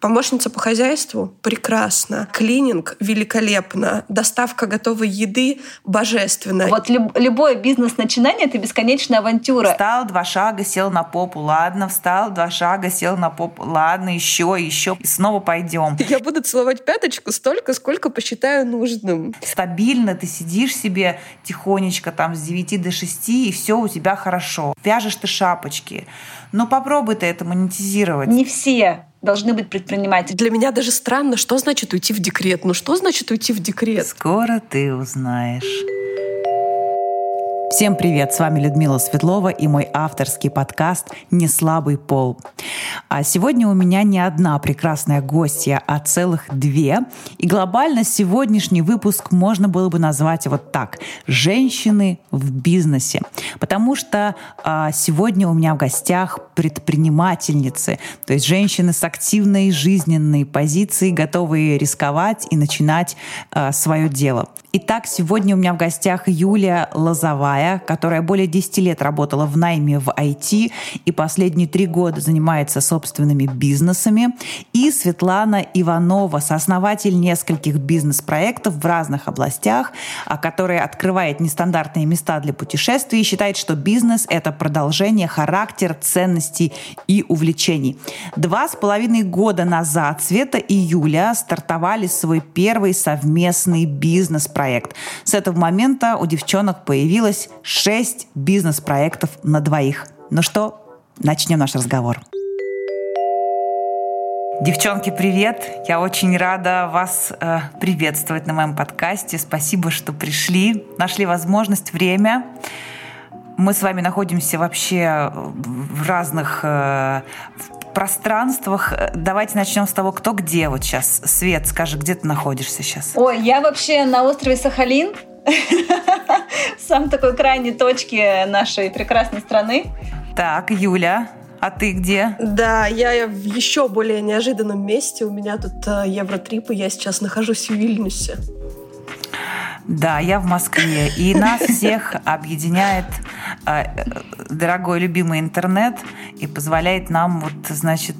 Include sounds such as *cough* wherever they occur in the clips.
Помощница по хозяйству — прекрасно. Клининг — великолепно. Доставка готовой еды — божественно. Вот люб- любое бизнес-начинание — это бесконечная авантюра. Встал два шага, сел на попу, ладно, встал два шага, сел на попу, ладно, еще, еще, и снова пойдем. Я буду целовать пяточку столько, сколько посчитаю нужным. Стабильно ты сидишь себе тихонечко там с 9 до 6, и все у тебя хорошо. Вяжешь ты шапочки. Но попробуй ты это монетизировать. Не все должны быть предприниматели. Для меня даже странно, что значит уйти в декрет. Ну что значит уйти в декрет? Скоро ты узнаешь. Всем привет! С вами Людмила Светлова и мой авторский подкаст «Неслабый пол». А сегодня у меня не одна прекрасная гостья, а целых две. И глобально сегодняшний выпуск можно было бы назвать вот так «Женщины в бизнесе». Потому что а, сегодня у меня в гостях предпринимательницы, то есть женщины с активной жизненной позицией, готовые рисковать и начинать а, свое дело. Итак, сегодня у меня в гостях Юлия Лозовая, которая более 10 лет работала в найме в IT и последние три года занимается собственными бизнесами, и Светлана Иванова, сооснователь нескольких бизнес-проектов в разных областях, а которая открывает нестандартные места для путешествий и считает, что бизнес — это продолжение характера, ценностей и увлечений. Два с половиной года назад Света и Юля стартовали свой первый совместный бизнес-проект проект. С этого момента у девчонок появилось 6 бизнес-проектов на двоих. Ну что, начнем наш разговор. Девчонки, привет! Я очень рада вас э, приветствовать на моем подкасте. Спасибо, что пришли, нашли возможность, время. Мы с вами находимся вообще в разных э, пространствах. Давайте начнем с того, кто где вот сейчас. Свет, скажи, где ты находишься сейчас? Ой, я вообще на острове Сахалин, *laughs* сам такой крайней точки нашей прекрасной страны. Так, Юля, а ты где? Да, я в еще более неожиданном месте. У меня тут э, Евротрип, и я сейчас нахожусь в Вильнюсе. Да, я в Москве. И нас всех объединяет э, дорогой любимый интернет и позволяет нам вот, значит,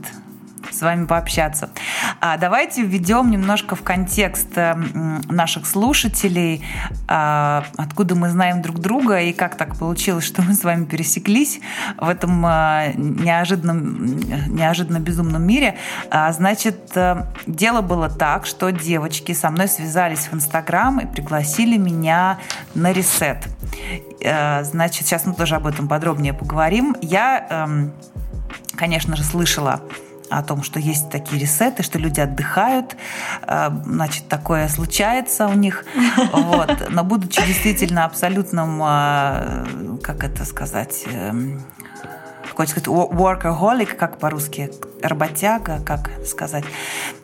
с вами пообщаться. А давайте введем немножко в контекст э, наших слушателей, а, откуда мы знаем друг друга и как так получилось, что мы с вами пересеклись в этом а, неожиданном, неожиданно безумном мире. А, значит, э, дело было так, что девочки со мной связались в Инстаграм и пригласили меня на ресет. Э, значит, сейчас мы тоже об этом подробнее поговорим. Я, эм, конечно же, слышала о том, что есть такие ресеты, что люди отдыхают, э, значит, такое случается у них, *laughs* вот. Но будучи действительно абсолютным, э, как это сказать, хочется сказать, workaholic, как по-русски, работяга, как сказать.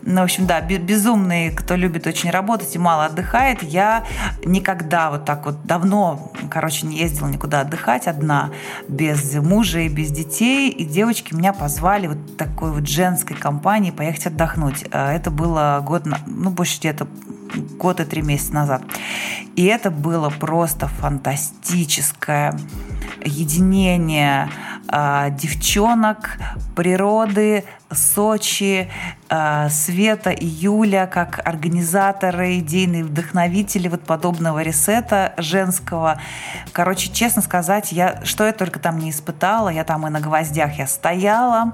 Ну, в общем, да, безумный, кто любит очень работать и мало отдыхает. Я никогда вот так вот давно, короче, не ездила никуда отдыхать одна, без мужа и без детей. И девочки меня позвали вот такой вот женской компании поехать отдохнуть. Э, это было год, ну, больше где-то год и три месяца назад. И это было просто фантастическое единение э, девчонок, природы, Сочи, э, Света и Юля как организаторы, идейные вдохновители вот подобного ресета женского. Короче, честно сказать, я, что я только там не испытала, я там и на гвоздях я стояла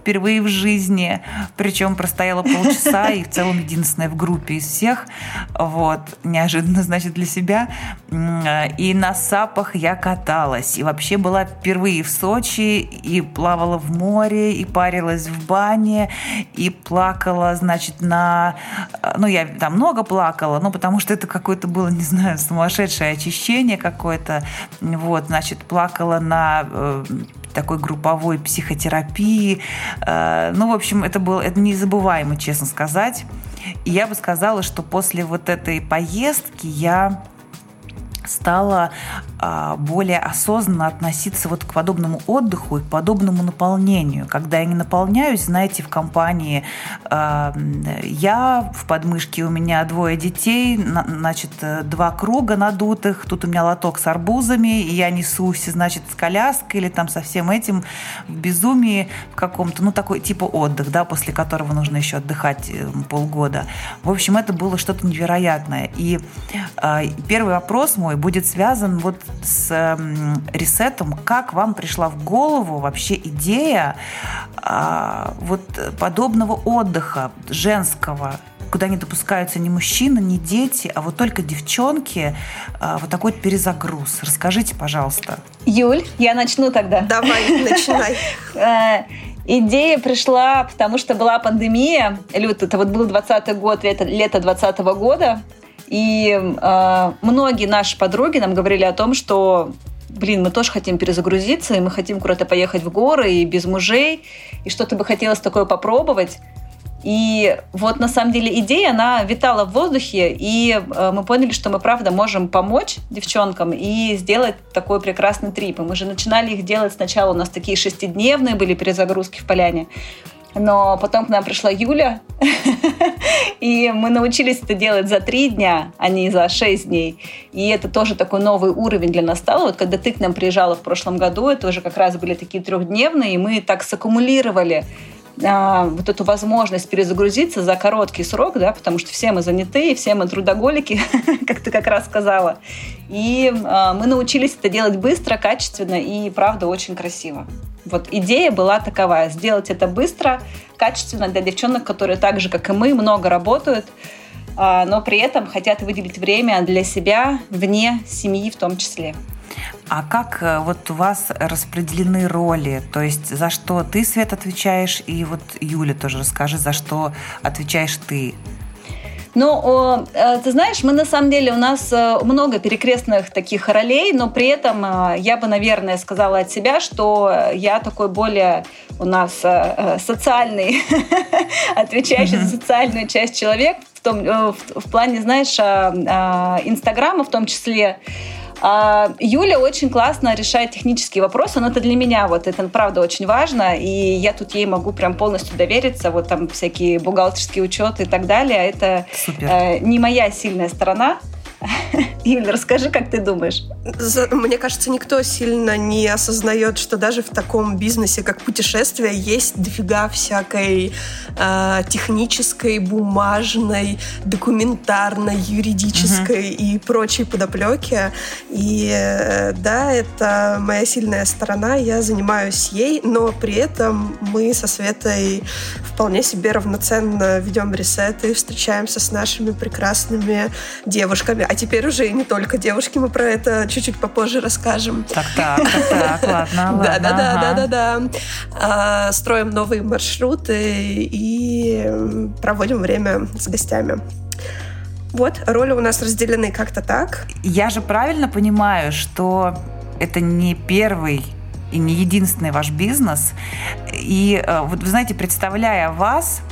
впервые в жизни, причем простояла полчаса и в целом единственная в группе из всех, вот, неожиданно, значит, для себя. И на сапах я каталась, и вообще была впервые в Сочи, и плавала в море, и парилась в бане, и плакала, значит, на... Ну, я там много плакала, ну, потому что это какое-то было, не знаю, сумасшедшее очищение какое-то. Вот, значит, плакала на э, такой групповой психотерапии. Э, ну, в общем, это было это незабываемо, честно сказать. И я бы сказала, что после вот этой поездки я стала а, более осознанно относиться вот к подобному отдыху и к подобному наполнению. Когда я не наполняюсь, знаете, в компании а, я в подмышке у меня двое детей, значит, два круга надутых, тут у меня лоток с арбузами, и я несусь, значит, с коляской или там со всем этим в безумии в каком-то, ну, такой типа отдых, да, после которого нужно еще отдыхать э, полгода. В общем, это было что-то невероятное. И э, первый вопрос мой будет связан вот с э, ресетом. Как вам пришла в голову вообще идея э, вот подобного отдыха женского, куда не допускаются ни мужчины, ни дети, а вот только девчонки, э, вот такой вот перезагруз. Расскажите, пожалуйста. Юль, я начну тогда. Давай, *laughs* начинай. Э, идея пришла, потому что была пандемия. Лют, это вот был 20 год, лето, лето 20 года. И э, многие наши подруги нам говорили о том, что блин, мы тоже хотим перезагрузиться, и мы хотим куда-то поехать в горы, и без мужей, и что-то бы хотелось такое попробовать. И вот на самом деле идея, она витала в воздухе, и э, мы поняли, что мы правда можем помочь девчонкам и сделать такой прекрасный трип. И мы же начинали их делать сначала, у нас такие шестидневные были перезагрузки в поляне. Но потом к нам пришла Юля, *laughs* и мы научились это делать за три дня, а не за шесть дней. И это тоже такой новый уровень для нас стал. Вот когда ты к нам приезжала в прошлом году, это уже как раз были такие трехдневные, и мы так саккумулировали а, вот эту возможность перезагрузиться за короткий срок, да, потому что все мы заняты, все мы трудоголики, *laughs* как ты как раз сказала. И а, мы научились это делать быстро, качественно и, правда, очень красиво. Вот идея была такова, сделать это быстро, качественно для девчонок, которые так же, как и мы, много работают, а, но при этом хотят выделить время для себя вне семьи в том числе. А как э, вот у вас распределены роли? То есть за что ты, Свет, отвечаешь, и вот Юля тоже расскажи, за что отвечаешь ты? Ну, э, ты знаешь, мы на самом деле, у нас э, много перекрестных таких ролей, но при этом я бы, наверное, сказала от себя, что я такой более у нас социальный, *laughs* отвечающий за социальную часть человек, в, том, в, в плане, знаешь, Инстаграма в том числе, Юля очень классно решает технические вопросы, но это для меня вот это правда очень важно, и я тут ей могу прям полностью довериться, вот там всякие бухгалтерские учеты и так далее. Это Супер. Э, не моя сильная сторона. Юля, расскажи, как ты думаешь? Мне кажется, никто сильно не осознает, что даже в таком бизнесе, как путешествие, есть дофига всякой э, технической, бумажной, документарной, юридической угу. и прочей подоплеки. И э, да, это моя сильная сторона, я занимаюсь ей, но при этом мы со Светой вполне себе равноценно ведем ресеты, встречаемся с нашими прекрасными девушками а теперь уже и не только девушки, мы про это чуть-чуть попозже расскажем. Так, так, так, так, ладно, *laughs* Да, да, да, да, да, да. Строим новые маршруты и проводим время с гостями. Вот, роли у нас разделены как-то так. Я же правильно понимаю, что это не первый и не единственный ваш бизнес. И э, вот вы знаете, представляя вас,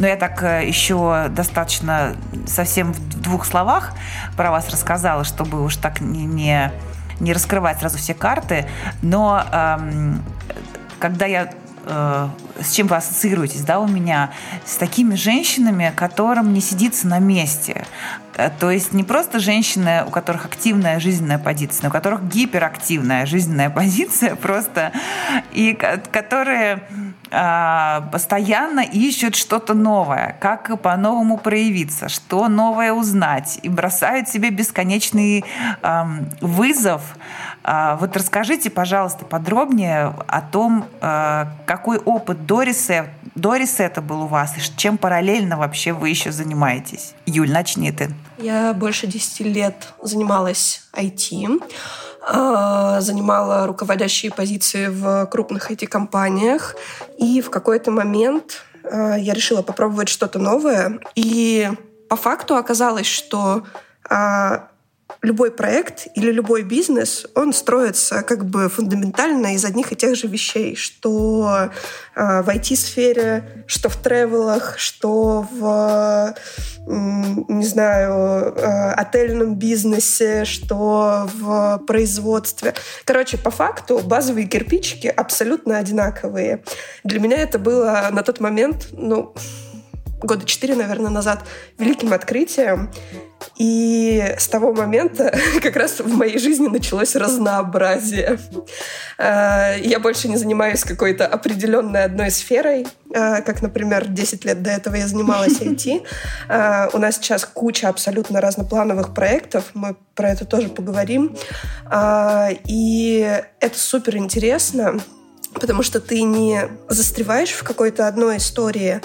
но я так э, еще достаточно совсем в двух словах про вас рассказала, чтобы уж так не, не, раскрывать сразу все карты. Но эм, когда я э, с чем вы ассоциируетесь, да, у меня, с такими женщинами, которым не сидится на месте. Э, то есть не просто женщины, у которых активная жизненная позиция, но у которых гиперактивная жизненная позиция просто, и которые а, постоянно ищут что-то новое, как по-новому проявиться, что новое узнать, и бросают себе бесконечный эм, вызов. Э, вот расскажите, пожалуйста, подробнее о том, э, какой опыт до ресета, до ресета был у вас, и чем параллельно вообще вы еще занимаетесь. Юль, начни ты. Я больше 10 лет занималась IT. А, занимала руководящие позиции в крупных IT-компаниях. И в какой-то момент а, я решила попробовать что-то новое. И по факту оказалось, что а, любой проект или любой бизнес, он строится как бы фундаментально из одних и тех же вещей, что в IT-сфере, что в тревелах, что в, не знаю, э, отельном бизнесе, что в производстве. Короче, по факту базовые кирпичики абсолютно одинаковые. Для меня это было на тот момент, ну, года четыре, наверное, назад, великим открытием. И с того момента *laughs* как раз в моей жизни началось разнообразие. Э, я больше не занимаюсь какой-то определенной одной сферой, э, как, например, 10 лет до этого я занималась *laughs* IT. Э, у нас сейчас куча абсолютно разноплановых проектов, мы про это тоже поговорим. И это супер интересно потому что ты не застреваешь в какой-то одной истории,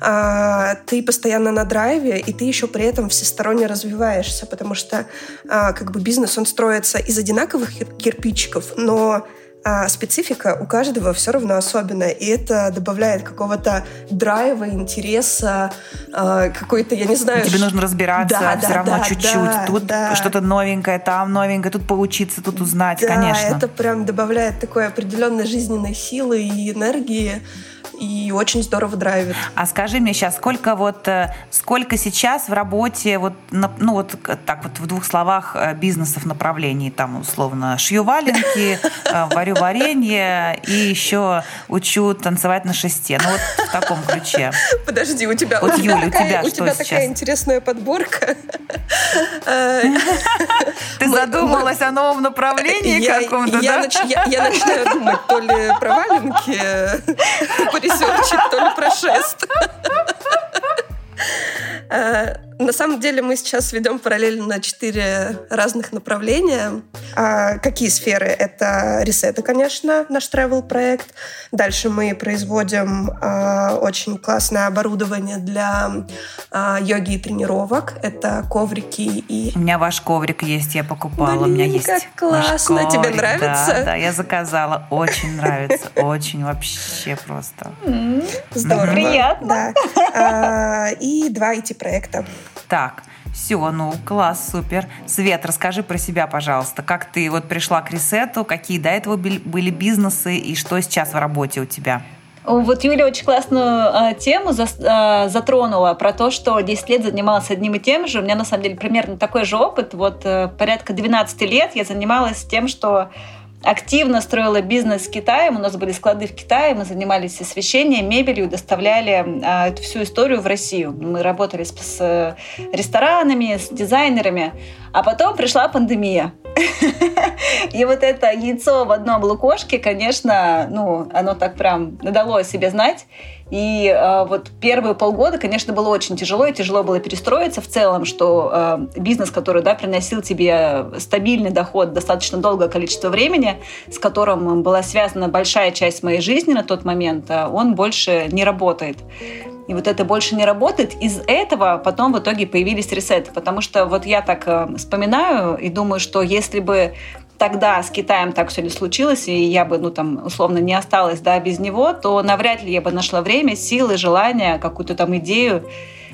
а ты постоянно на драйве, и ты еще при этом всесторонне развиваешься, потому что а, как бы бизнес, он строится из одинаковых кирпичиков, но а специфика у каждого все равно особенная, и это добавляет какого-то драйва, интереса, э, какой-то, я не знаю... Тебе ш... нужно разбираться да, все да, равно да, чуть-чуть. Да, тут да. что-то новенькое, там новенькое, тут поучиться, тут узнать, да, конечно. это прям добавляет такой определенной жизненной силы и энергии и очень здорово драйвит. А скажи мне сейчас, сколько вот э, сколько сейчас в работе вот ну вот так вот в двух словах э, бизнесов направлений там условно шью валенки, *laughs* э, варю варенье и еще учу танцевать на шесте. Ну вот в таком ключе. Подожди, у тебя вот Юля, у тебя у тебя такая интересная подборка. *laughs* Ты задумалась о новом направлении каком-то, да? Я начинаю думать то ли про валенки, *laughs* ресерчить, то ли про шест. *laughs* Э, на самом деле мы сейчас ведем параллельно четыре разных направления. А какие сферы? Это ресеты, конечно, наш travel проект. Дальше мы производим а, очень классное оборудование для а, йоги и тренировок. Это коврики и... У меня ваш коврик есть, я покупала. Блин, У меня есть как классно. Коврик, Тебе нравится? Да, да, я заказала. Очень нравится. Очень вообще просто. Здорово. Приятно. Да. А, и два IT-проекта. Так, все, ну, класс, супер. Свет, расскажи про себя, пожалуйста. Как ты вот пришла к ресету, какие до этого были бизнесы и что сейчас в работе у тебя? Вот Юля очень классную э, тему за, э, затронула про то, что 10 лет занималась одним и тем же. У меня на самом деле примерно такой же опыт. Вот э, порядка 12 лет я занималась тем, что активно строила бизнес с Китаем. У нас были склады в Китае, мы занимались освещением, мебелью, доставляли а, всю историю в Россию. Мы работали с, с ресторанами, с дизайнерами. А потом пришла пандемия. *laughs* И вот это яйцо в одном лукошке, конечно, ну, оно так прям надало о себе знать. И э, вот первые полгода, конечно, было очень тяжело, и тяжело было перестроиться в целом, что э, бизнес, который да, приносил тебе стабильный доход достаточно долгое количество времени, с которым была связана большая часть моей жизни на тот момент, э, он больше не работает и вот это больше не работает. Из этого потом в итоге появились ресеты, потому что вот я так э, вспоминаю и думаю, что если бы тогда с Китаем так все не случилось, и я бы, ну, там, условно, не осталась, да, без него, то навряд ли я бы нашла время, силы, желание, какую-то там идею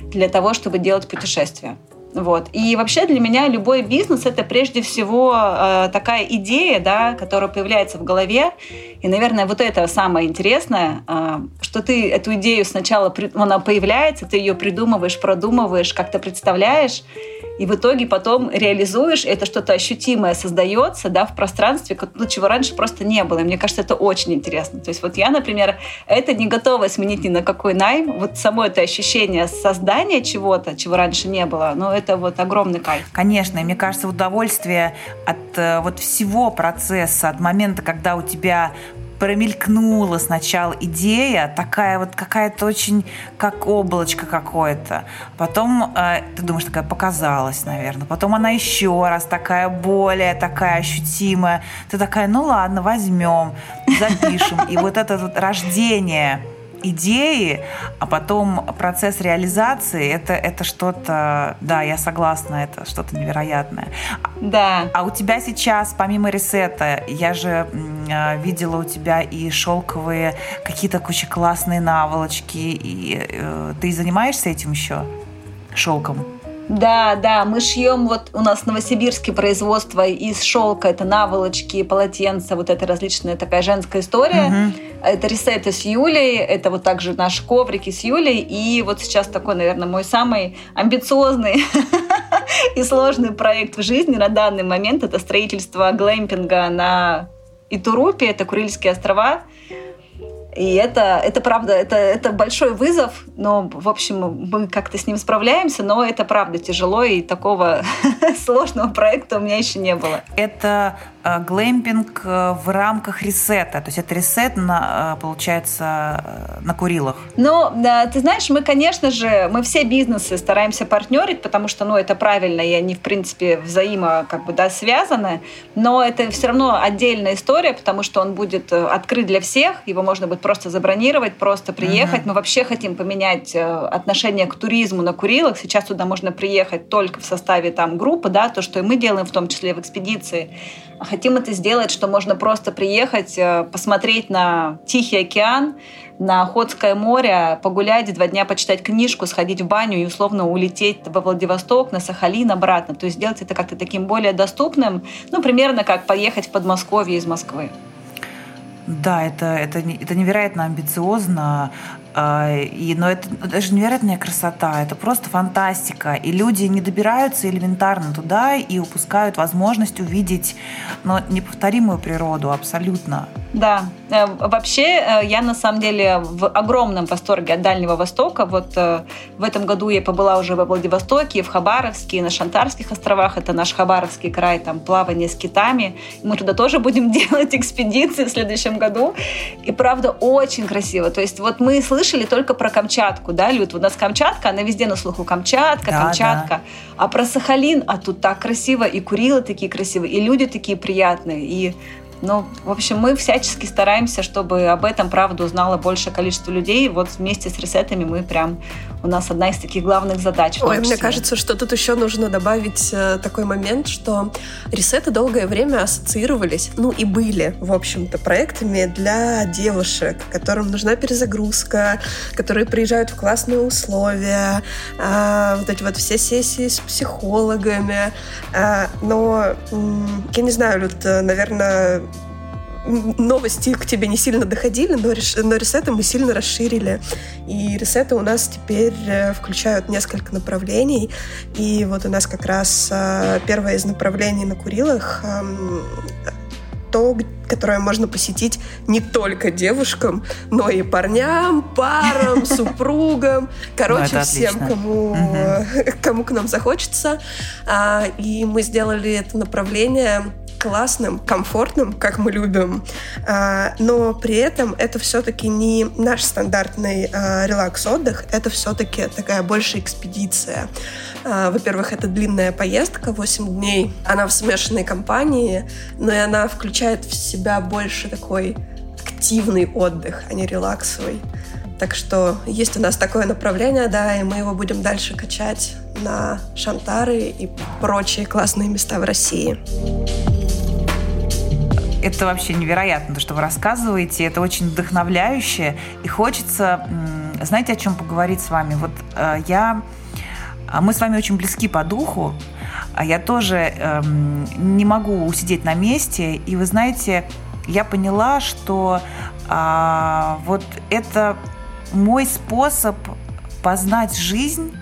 для того, чтобы делать путешествия. Вот. И вообще для меня любой бизнес это прежде всего э, такая идея, да, которая появляется в голове. И, наверное, вот это самое интересное, э, что ты эту идею сначала, она появляется, ты ее придумываешь, продумываешь, как-то представляешь, и в итоге потом реализуешь, это что-то ощутимое создается да, в пространстве, ну, чего раньше просто не было. И мне кажется, это очень интересно. То есть вот я, например, это не готова сменить ни на какой найм. Вот само это ощущение создания чего-то, чего раньше не было, но это вот огромный кайф. Конечно, и мне кажется, удовольствие от э, вот всего процесса, от момента, когда у тебя промелькнула сначала идея, такая вот какая-то очень, как облачко какое-то. Потом э, ты думаешь, такая показалась, наверное. Потом она еще раз такая более такая ощутимая. Ты такая, ну ладно, возьмем, запишем. И вот это вот рождение идеи, а потом процесс реализации это, это что-то, да, я согласна, это что-то невероятное. Да. А у тебя сейчас, помимо ресета, я же э, видела у тебя и шелковые какие-то куча классные наволочки. И, э, ты занимаешься этим еще? Шелком? Да, да, мы шьем, вот у нас в Новосибирске производство из шелка, это наволочки, полотенца, вот это различная такая женская история. Угу. Это ресеты с Юлей, это вот также наши коврики с Юлей, и вот сейчас такой, наверное, мой самый амбициозный *laughs* и сложный проект в жизни на данный момент, это строительство глэмпинга на Итурупе, это Курильские острова. И это, это правда, это, это большой вызов, но, в общем, мы как-то с ним справляемся, но это правда тяжело, и такого *laughs* сложного проекта у меня еще не было. Это глэмпинг э, в рамках ресета. То есть это ресет, на, э, получается, на Курилах. Ну, ты знаешь, мы, конечно же, мы все бизнесы стараемся партнерить, потому что, ну, это правильно, и они, в принципе, взаимо как бы, да, связаны, но это все равно отдельная история, потому что он будет открыт для всех, его можно будет просто забронировать, просто приехать. Uh-huh. Мы вообще хотим поменять отношение к туризму на Курилах. Сейчас туда можно приехать только в составе там группы, да, то, что и мы делаем, в том числе в экспедиции Хотим это сделать, что можно просто приехать, э, посмотреть на Тихий океан, на Охотское море, погулять, два дня почитать книжку, сходить в баню и условно улететь во Владивосток, на Сахалин обратно. То есть сделать это как-то таким более доступным, ну, примерно как поехать в Подмосковье из Москвы. Да, это, это, это невероятно амбициозно. А, и, но это, это же невероятная красота, это просто фантастика. И люди не добираются элементарно туда и упускают возможность увидеть ну, неповторимую природу абсолютно. Да, э, вообще э, я на самом деле в огромном восторге от Дальнего Востока. Вот э, в этом году я побыла уже во Владивостоке, в Хабаровске, на Шантарских островах. Это наш Хабаровский край, там плавание с китами. Мы туда тоже будем *laughs* делать экспедиции в следующем году. И правда очень красиво. То есть вот мы слышим слышали только про Камчатку, да, Люд? У нас Камчатка, она везде на слуху. Камчатка, да, Камчатка. Да. А про Сахалин, а тут так красиво, и Курилы такие красивые, и люди такие приятные, и ну, в общем, мы всячески стараемся, чтобы об этом, правда, узнало большее количество людей. Вот вместе с ресетами мы прям... У нас одна из таких главных задач. Ой, мне кажется, что тут еще нужно добавить э, такой момент, что ресеты долгое время ассоциировались, ну и были, в общем-то, проектами для девушек, которым нужна перезагрузка, которые приезжают в классные условия, э, вот эти вот все сессии с психологами. Э, но, я не знаю, Люд, наверное, новости к тебе не сильно доходили, но, реш... но ресеты мы сильно расширили. И ресеты у нас теперь э, включают несколько направлений. И вот у нас как раз э, первое из направлений на Курилах эм, то, которое можно посетить не только девушкам, но и парням, парам, *laughs* супругам, короче, всем, кому, *laughs* кому к нам захочется. А, и мы сделали это направление классным, комфортным, как мы любим, а, но при этом это все-таки не наш стандартный а, релакс-отдых, это все-таки такая больше экспедиция. А, во-первых, это длинная поездка, 8 дней. Она в смешанной компании, но и она включает в себя больше такой активный отдых, а не релаксовый. Так что есть у нас такое направление, да, и мы его будем дальше качать на Шантары и прочие классные места в России это вообще невероятно, то, что вы рассказываете. Это очень вдохновляюще. И хочется, знаете, о чем поговорить с вами? Вот э, я... А мы с вами очень близки по духу, а я тоже эм, не могу усидеть на месте. И вы знаете, я поняла, что э, вот это мой способ познать жизнь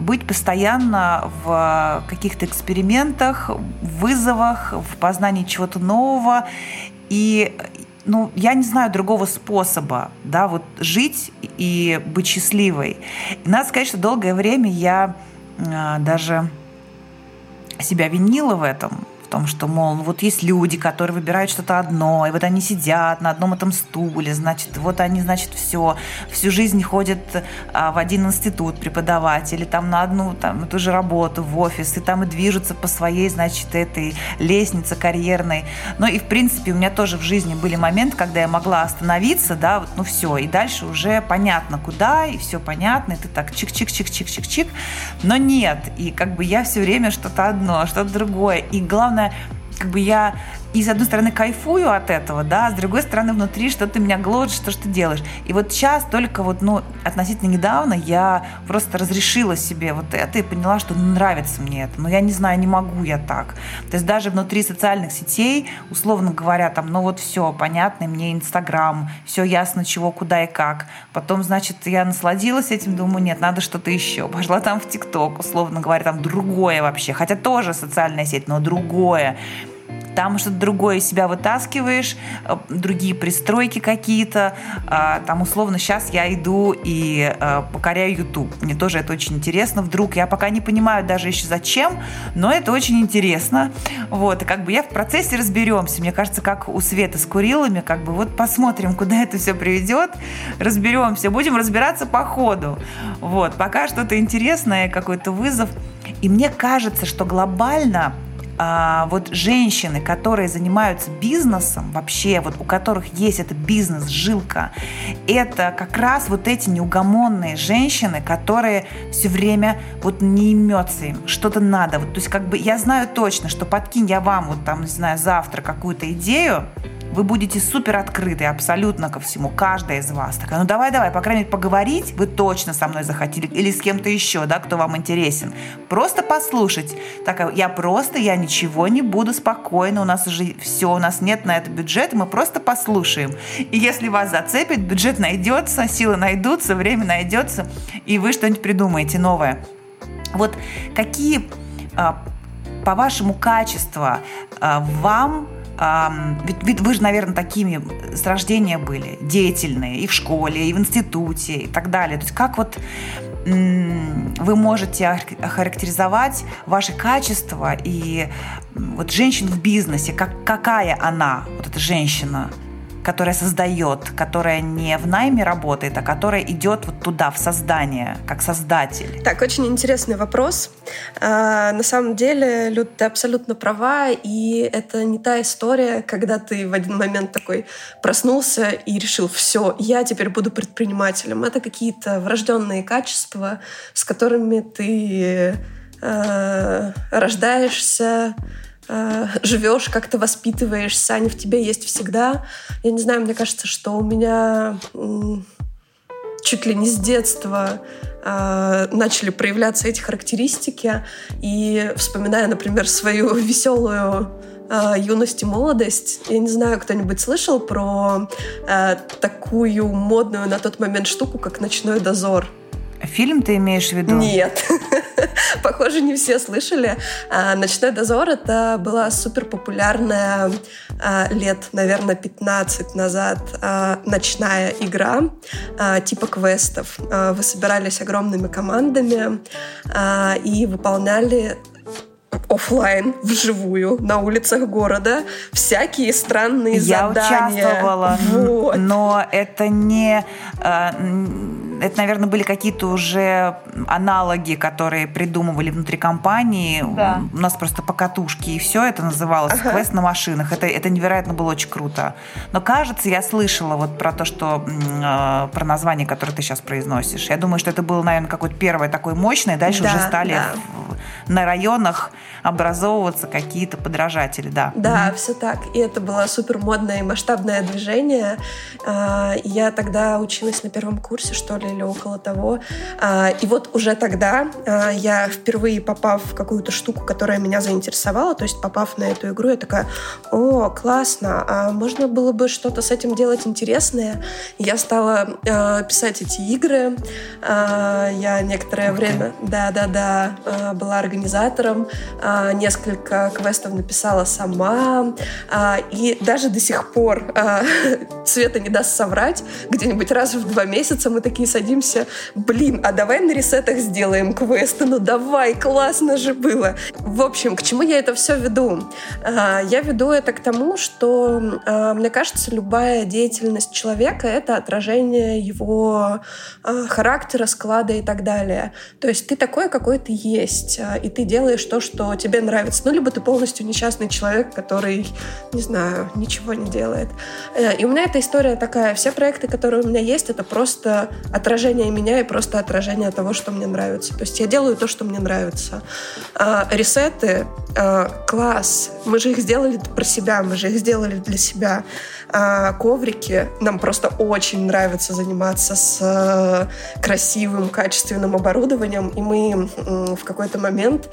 быть постоянно в каких-то экспериментах, вызовах, в познании чего-то нового. И ну, я не знаю другого способа, да, вот жить и быть счастливой. И надо сказать, что долгое время я а, даже себя винила в этом, в том, что, мол, вот есть люди, которые выбирают что-то одно, и вот они сидят на одном этом стуле, значит, вот они, значит, все, всю жизнь ходят а, в один институт преподавать, или там на одну, там, ту же работу, в офис, и там и движутся по своей, значит, этой лестнице карьерной. Но и, в принципе, у меня тоже в жизни были моменты, когда я могла остановиться, да, вот, ну все, и дальше уже понятно, куда, и все понятно, и ты так чик-чик-чик-чик-чик-чик, но нет, и как бы я все время что-то одно, что-то другое, и главное, главное, как бы я и с одной стороны кайфую от этого, да, а с другой стороны внутри что-то меня гложет, что ты делаешь. И вот сейчас только вот, ну, относительно недавно я просто разрешила себе вот это и поняла, что ну, нравится мне это. Но я не знаю, не могу я так. То есть даже внутри социальных сетей, условно говоря, там, ну вот все, понятно, мне Инстаграм, все ясно, чего, куда и как. Потом, значит, я насладилась этим, думаю, нет, надо что-то еще. Пошла там в ТикТок, условно говоря, там другое вообще. Хотя тоже социальная сеть, но другое там что-то другое из себя вытаскиваешь, э, другие пристройки какие-то. А, там условно сейчас я иду и э, покоряю YouTube. Мне тоже это очень интересно. Вдруг я пока не понимаю даже еще зачем, но это очень интересно. Вот, и как бы я в процессе разберемся. Мне кажется, как у Светы с Курилами, как бы вот посмотрим, куда это все приведет, разберемся, будем разбираться по ходу. Вот, пока что-то интересное, какой-то вызов. И мне кажется, что глобально а, вот женщины, которые занимаются бизнесом, вообще вот у которых есть эта бизнес-жилка, это как раз вот эти неугомонные женщины, которые все время вот не имется им, что-то надо. Вот, то есть как бы я знаю точно, что подкинь я вам вот там, не знаю, завтра какую-то идею, вы будете супер открыты абсолютно ко всему, каждая из вас. Такая, ну давай, давай, по крайней мере, поговорить вы точно со мной захотели, или с кем-то еще, да, кто вам интересен. Просто послушать. Такая, я просто, я ничего не буду, спокойно, у нас уже все, у нас нет на это бюджета, мы просто послушаем. И если вас зацепит, бюджет найдется, силы найдутся, время найдется, и вы что-нибудь придумаете новое. Вот какие, а, по-вашему, качества а, вам ведь, ведь вы же, наверное, такими с рождения были, деятельные и в школе, и в институте, и так далее. То есть как вот вы можете охарактеризовать ваши качества и вот женщин в бизнесе, как, какая она, вот эта женщина – которая создает, которая не в найме работает, а которая идет вот туда, в создание, как создатель? Так, очень интересный вопрос. А, на самом деле, Люд, ты абсолютно права, и это не та история, когда ты в один момент такой проснулся и решил, все, я теперь буду предпринимателем. Это какие-то врожденные качества, с которыми ты э, рождаешься, э, живешь, как ты воспитываешься, они в тебе есть всегда. Я не знаю, мне кажется, что у меня чуть ли не с детства э, начали проявляться эти характеристики. И вспоминая, например, свою *laughs* веселую э, юность и молодость. Я не знаю, кто-нибудь слышал про э, такую модную на тот момент штуку, как «Ночной дозор». Фильм ты имеешь в виду? Нет. *laughs* Похоже, не все слышали. А, «Ночной дозор» — это была супер популярная а, лет, наверное, 15 назад а, ночная игра типа квестов. Вы собирались огромными командами и выполняли офлайн, вживую, на улицах города, всякие странные Я задания. Я участвовала, *laughs* вот. но это не это, наверное, были какие-то уже аналоги, которые придумывали внутри компании. Да. У нас просто покатушки, и все это называлось ага. квест на машинах. Это, это невероятно было очень круто. Но кажется, я слышала вот про то, что э, про название, которое ты сейчас произносишь. Я думаю, что это было, наверное, какое-то первое такое мощное. Дальше да, уже стали да. На районах образовываться какие-то подражатели, да. Да, mm все так. И это было супер модное и масштабное движение. А, я тогда училась на первом курсе, что ли, или около того. А, и вот уже тогда а, я впервые попав в какую-то штуку, которая меня заинтересовала, то есть попав на эту игру, я такая, о, классно, а можно было бы что-то с этим делать интересное. Я стала писать эти игры. Я некоторое время, да-да-да, была организатором. Несколько квестов написала сама. И даже до сих пор *laughs* Света не даст соврать. Где-нибудь раз в два месяца мы такие садимся, блин, а давай на ресетах сделаем квесты, ну давай, классно же было. В общем, к чему я это все веду? А, я веду это к тому, что, а, мне кажется, любая деятельность человека — это отражение его а, характера, склада и так далее. То есть ты такой, какой ты есть. Нравишься, и ты делаешь то, что тебе нравится. Ну, либо ты полностью несчастный человек, который, не знаю, ничего не делает. Э, и у меня эта история такая. Все проекты, которые у меня есть, это просто отражение меня и просто отражение того, что мне нравится. То есть я делаю то, что мне нравится. А, ресеты а, класс. Мы же их сделали про себя, мы же их сделали для себя. А коврики. Нам просто очень нравится заниматься с э, красивым, качественным оборудованием. И мы в какой-то момент, э,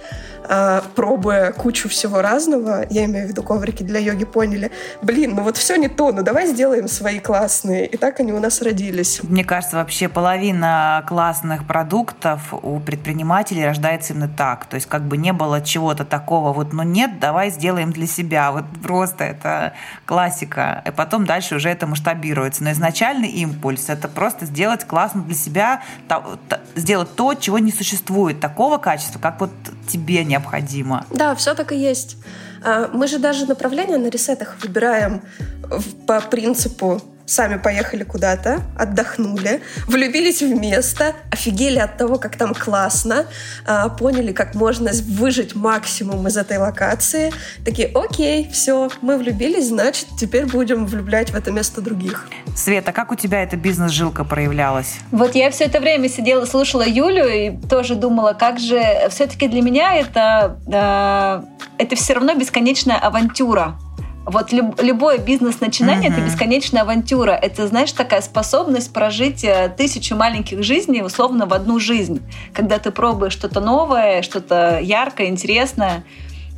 пробуя кучу всего разного, я имею в виду коврики для йоги, поняли, блин, ну вот все не то, ну давай сделаем свои классные. И так они у нас родились. Мне кажется, вообще половина классных продуктов у предпринимателей рождается именно так. То есть как бы не было чего-то такого, вот, ну нет, давай сделаем для себя. Вот просто это классика. И потом дальше уже это масштабируется. Но изначальный импульс – это просто сделать классно для себя, сделать то, чего не существует, такого качества, как вот тебе необходимо. Да, все так и есть. А, мы же даже направление на ресетах выбираем по принципу сами поехали куда-то, отдохнули, влюбились в место, офигели от того, как там классно, а, поняли, как можно выжить максимум из этой локации. Такие, окей, все, мы влюбились, значит, теперь будем влюблять в это место других. Света, как у тебя эта бизнес-жилка проявлялась? Вот я все это время сидела, слушала Юлю и тоже думала, как же все-таки для меня это, э, это все равно бесконечная авантюра. Вот люб, любое бизнес-начинание uh-huh. это бесконечная авантюра. Это, знаешь, такая способность прожить э, тысячу маленьких жизней условно в одну жизнь. Когда ты пробуешь что-то новое, что-то яркое, интересное.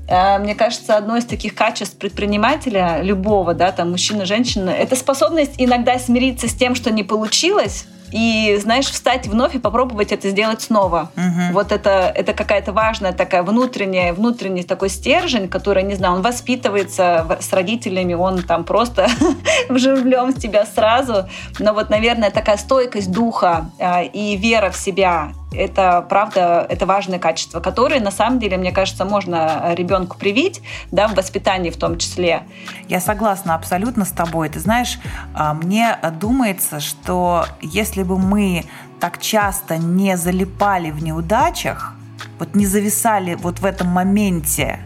Э, мне кажется, одно из таких качеств предпринимателя, любого, да, там, мужчина, женщина, это способность иногда смириться с тем, что не получилось, и, знаешь, встать вновь и попробовать это сделать снова. Угу. Вот это, это какая-то важная такая внутренняя, внутренний такой стержень, который, не знаю, он воспитывается с родителями, он там просто *laughs* вживлен в тебя сразу. Но вот, наверное, такая стойкость духа э, и вера в себя, это, правда, это важные качества, которые, на самом деле, мне кажется, можно ребенку привить, да, в воспитании в том числе. Я согласна абсолютно с тобой. Ты знаешь, а, мне думается, что если бы мы так часто не залипали в неудачах, вот не зависали вот в этом моменте,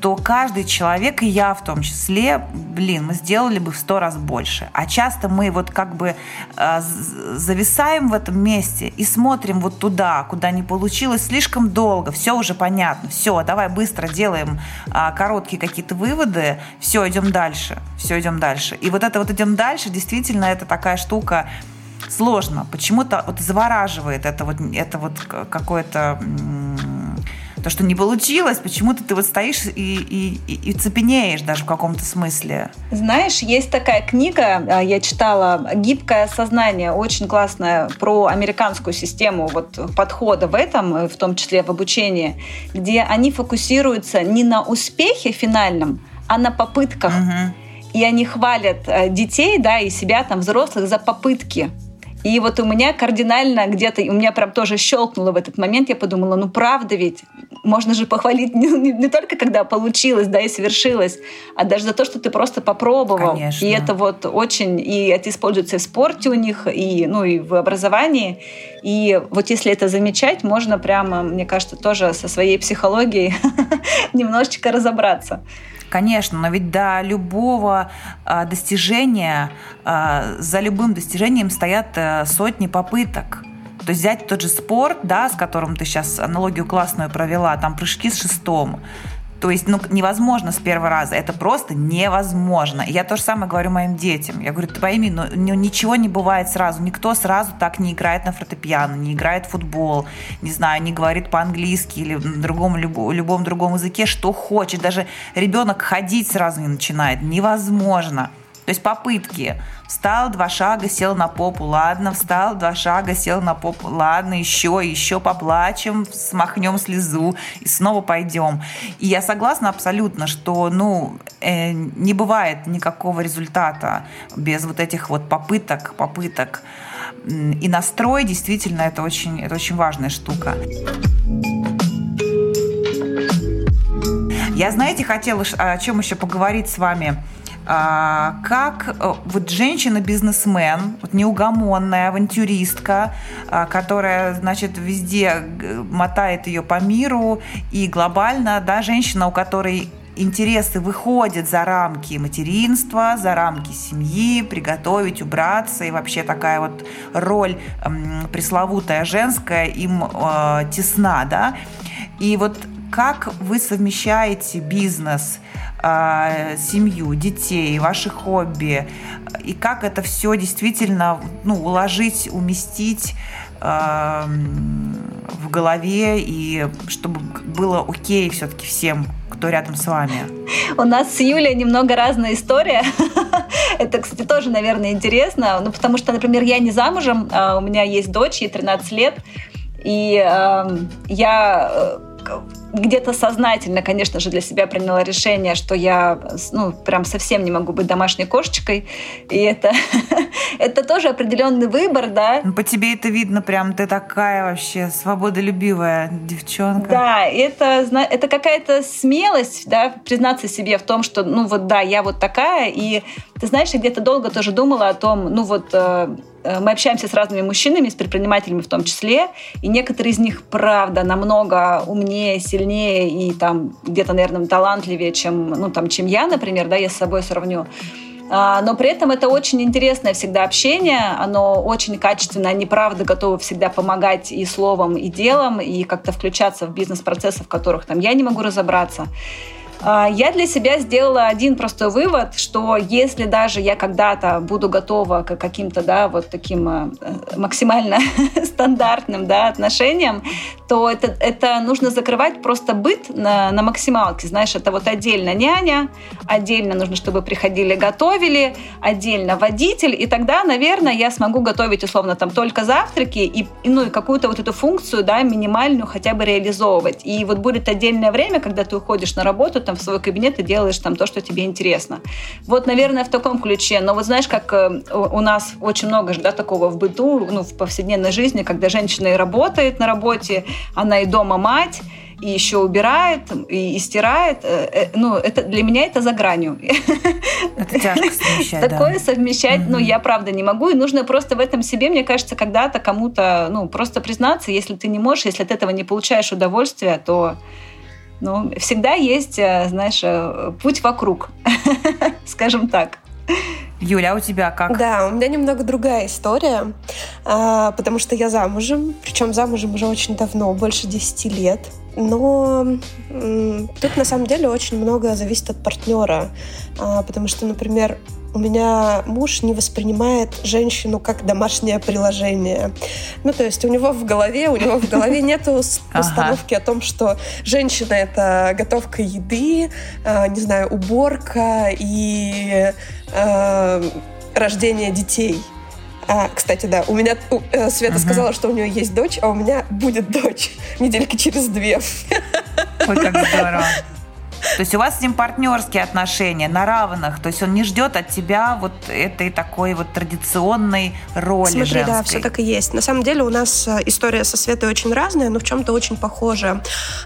то каждый человек, и я в том числе, блин, мы сделали бы в сто раз больше. А часто мы вот как бы э, зависаем в этом месте и смотрим вот туда, куда не получилось слишком долго, все уже понятно, все, давай быстро делаем э, короткие какие-то выводы, все, идем дальше, все, идем дальше. И вот это вот идем дальше, действительно, это такая штука, сложно. Почему-то вот завораживает это вот, это вот какое-то то, что не получилось, почему-то ты вот стоишь и, и, и цепенеешь даже в каком-то смысле. Знаешь, есть такая книга, а, я читала «Гибкое сознание», очень классная, про американскую систему вот, подхода в этом, в том числе в обучении, где они фокусируются не на успехе финальном, а на попытках. Угу. И они хвалят э, детей, да, и себя, там, взрослых за попытки. И вот у меня кардинально где-то, у меня прям тоже щелкнуло в этот момент, я подумала, ну правда ведь, можно же похвалить не, не, не только когда получилось, да, и свершилось, а даже за то, что ты просто попробовал. Конечно. И это вот очень, и это используется и в спорте у них, и, ну, и в образовании. И вот если это замечать, можно прямо, мне кажется, тоже со своей психологией *laughs* немножечко разобраться. Конечно, но ведь до любого а, достижения, а, за любым достижением стоят а, сотни попыток. То есть взять тот же спорт, да, с которым ты сейчас аналогию классную провела, там прыжки с шестом. То есть, ну, невозможно с первого раза. Это просто невозможно. Я то же самое говорю моим детям. Я говорю, ты пойми, ну, ну, ничего не бывает сразу. Никто сразу так не играет на фортепиано, не играет в футбол, не знаю, не говорит по-английски или на другом, любом, любом другом языке, что хочет. Даже ребенок ходить сразу не начинает. Невозможно. То есть попытки. Встал, два шага, сел на попу, ладно, встал, два шага, сел на попу, ладно, еще, еще поплачем, смахнем слезу и снова пойдем. И я согласна абсолютно, что, ну, э, не бывает никакого результата без вот этих вот попыток, попыток. И настрой действительно это очень, это очень важная штука. Я, знаете, хотела о чем еще поговорить с вами А, как э, вот женщина-бизнесмен, вот неугомонная авантюристка, а, которая, значит, везде мотает ее по миру и глобально, да, женщина, у которой интересы выходят за рамки материнства, за рамки семьи, приготовить, убраться, и вообще такая вот роль пресловутая женская им э, тесна, да. И вот как вы совмещаете бизнес, э, семью, детей, ваши хобби, и как это все действительно ну, уложить, уместить э, в голове, и чтобы было окей все-таки всем кто рядом с вами? У нас с Юлей немного разная история. *laughs* Это, кстати, тоже, наверное, интересно. Ну, потому что, например, я не замужем, а у меня есть дочь, ей 13 лет, и э, я где-то сознательно, конечно же, для себя приняла решение, что я, ну, прям совсем не могу быть домашней кошечкой. И это, *laughs* это тоже определенный выбор, да. Ну, по тебе это видно, прям ты такая вообще свободолюбивая девчонка. Да, это, это какая-то смелость, да, признаться себе в том, что, ну, вот да, я вот такая. И ты знаешь, я где-то долго тоже думала о том, ну, вот э, мы общаемся с разными мужчинами, с предпринимателями в том числе, и некоторые из них, правда, намного умнее, сильнее и там где-то, наверное, талантливее, чем, ну, там, чем я, например, да, я с собой сравню. А, но при этом это очень интересное всегда общение, оно очень качественное, они правда готовы всегда помогать и словом, и делом, и как-то включаться в бизнес-процессы, в которых там я не могу разобраться. А, я для себя сделала один простой вывод, что если даже я когда-то буду готова к каким-то, да, вот таким э, максимально *laughs* стандартным, да, отношениям, то это, это нужно закрывать просто быт на, на максималке. Знаешь, это вот отдельно няня, отдельно нужно, чтобы приходили, готовили, отдельно водитель, и тогда, наверное, я смогу готовить условно там только завтраки и, ну, и какую-то вот эту функцию, да, минимальную хотя бы реализовывать. И вот будет отдельное время, когда ты уходишь на работу, там в свой кабинет и делаешь там то, что тебе интересно. Вот, наверное, в таком ключе. Но вот знаешь, как э, у нас очень много да, такого в быту, ну, в повседневной жизни, когда женщина и работает на работе, она и дома мать, и еще убирает, и, и стирает. Э, э, ну, это для меня это за гранью. Это тяжко совмещать. Такое да. совмещать, ну, я правда не могу. И нужно просто в этом себе, мне кажется, когда-то кому-то, ну, просто признаться, если ты не можешь, если от этого не получаешь удовольствия, то ну, всегда есть, э, знаешь, э, путь вокруг, *laughs* скажем так. Юля, а у тебя как? Да, у меня немного другая история, а, потому что я замужем, причем замужем уже очень давно, больше 10 лет. Но тут на самом деле очень много зависит от партнера, а, потому что, например, у меня муж не воспринимает женщину как домашнее приложение. Ну, то есть у него в голове, у него в голове нет *laughs* установки о том, что женщина — это готовка еды, а, не знаю, уборка и а, рождение детей. А, кстати, да, у меня у, э, Света угу. сказала, что у нее есть дочь, а у меня будет дочь *laughs* недельки через две. Ой, как *laughs* здорово. То есть у вас с ним партнерские отношения на равных. То есть он не ждет от тебя вот этой такой вот традиционной роли Смотри, женской. да, все так и есть. На самом деле у нас э, история со Светой очень разная, но в чем-то очень похожа.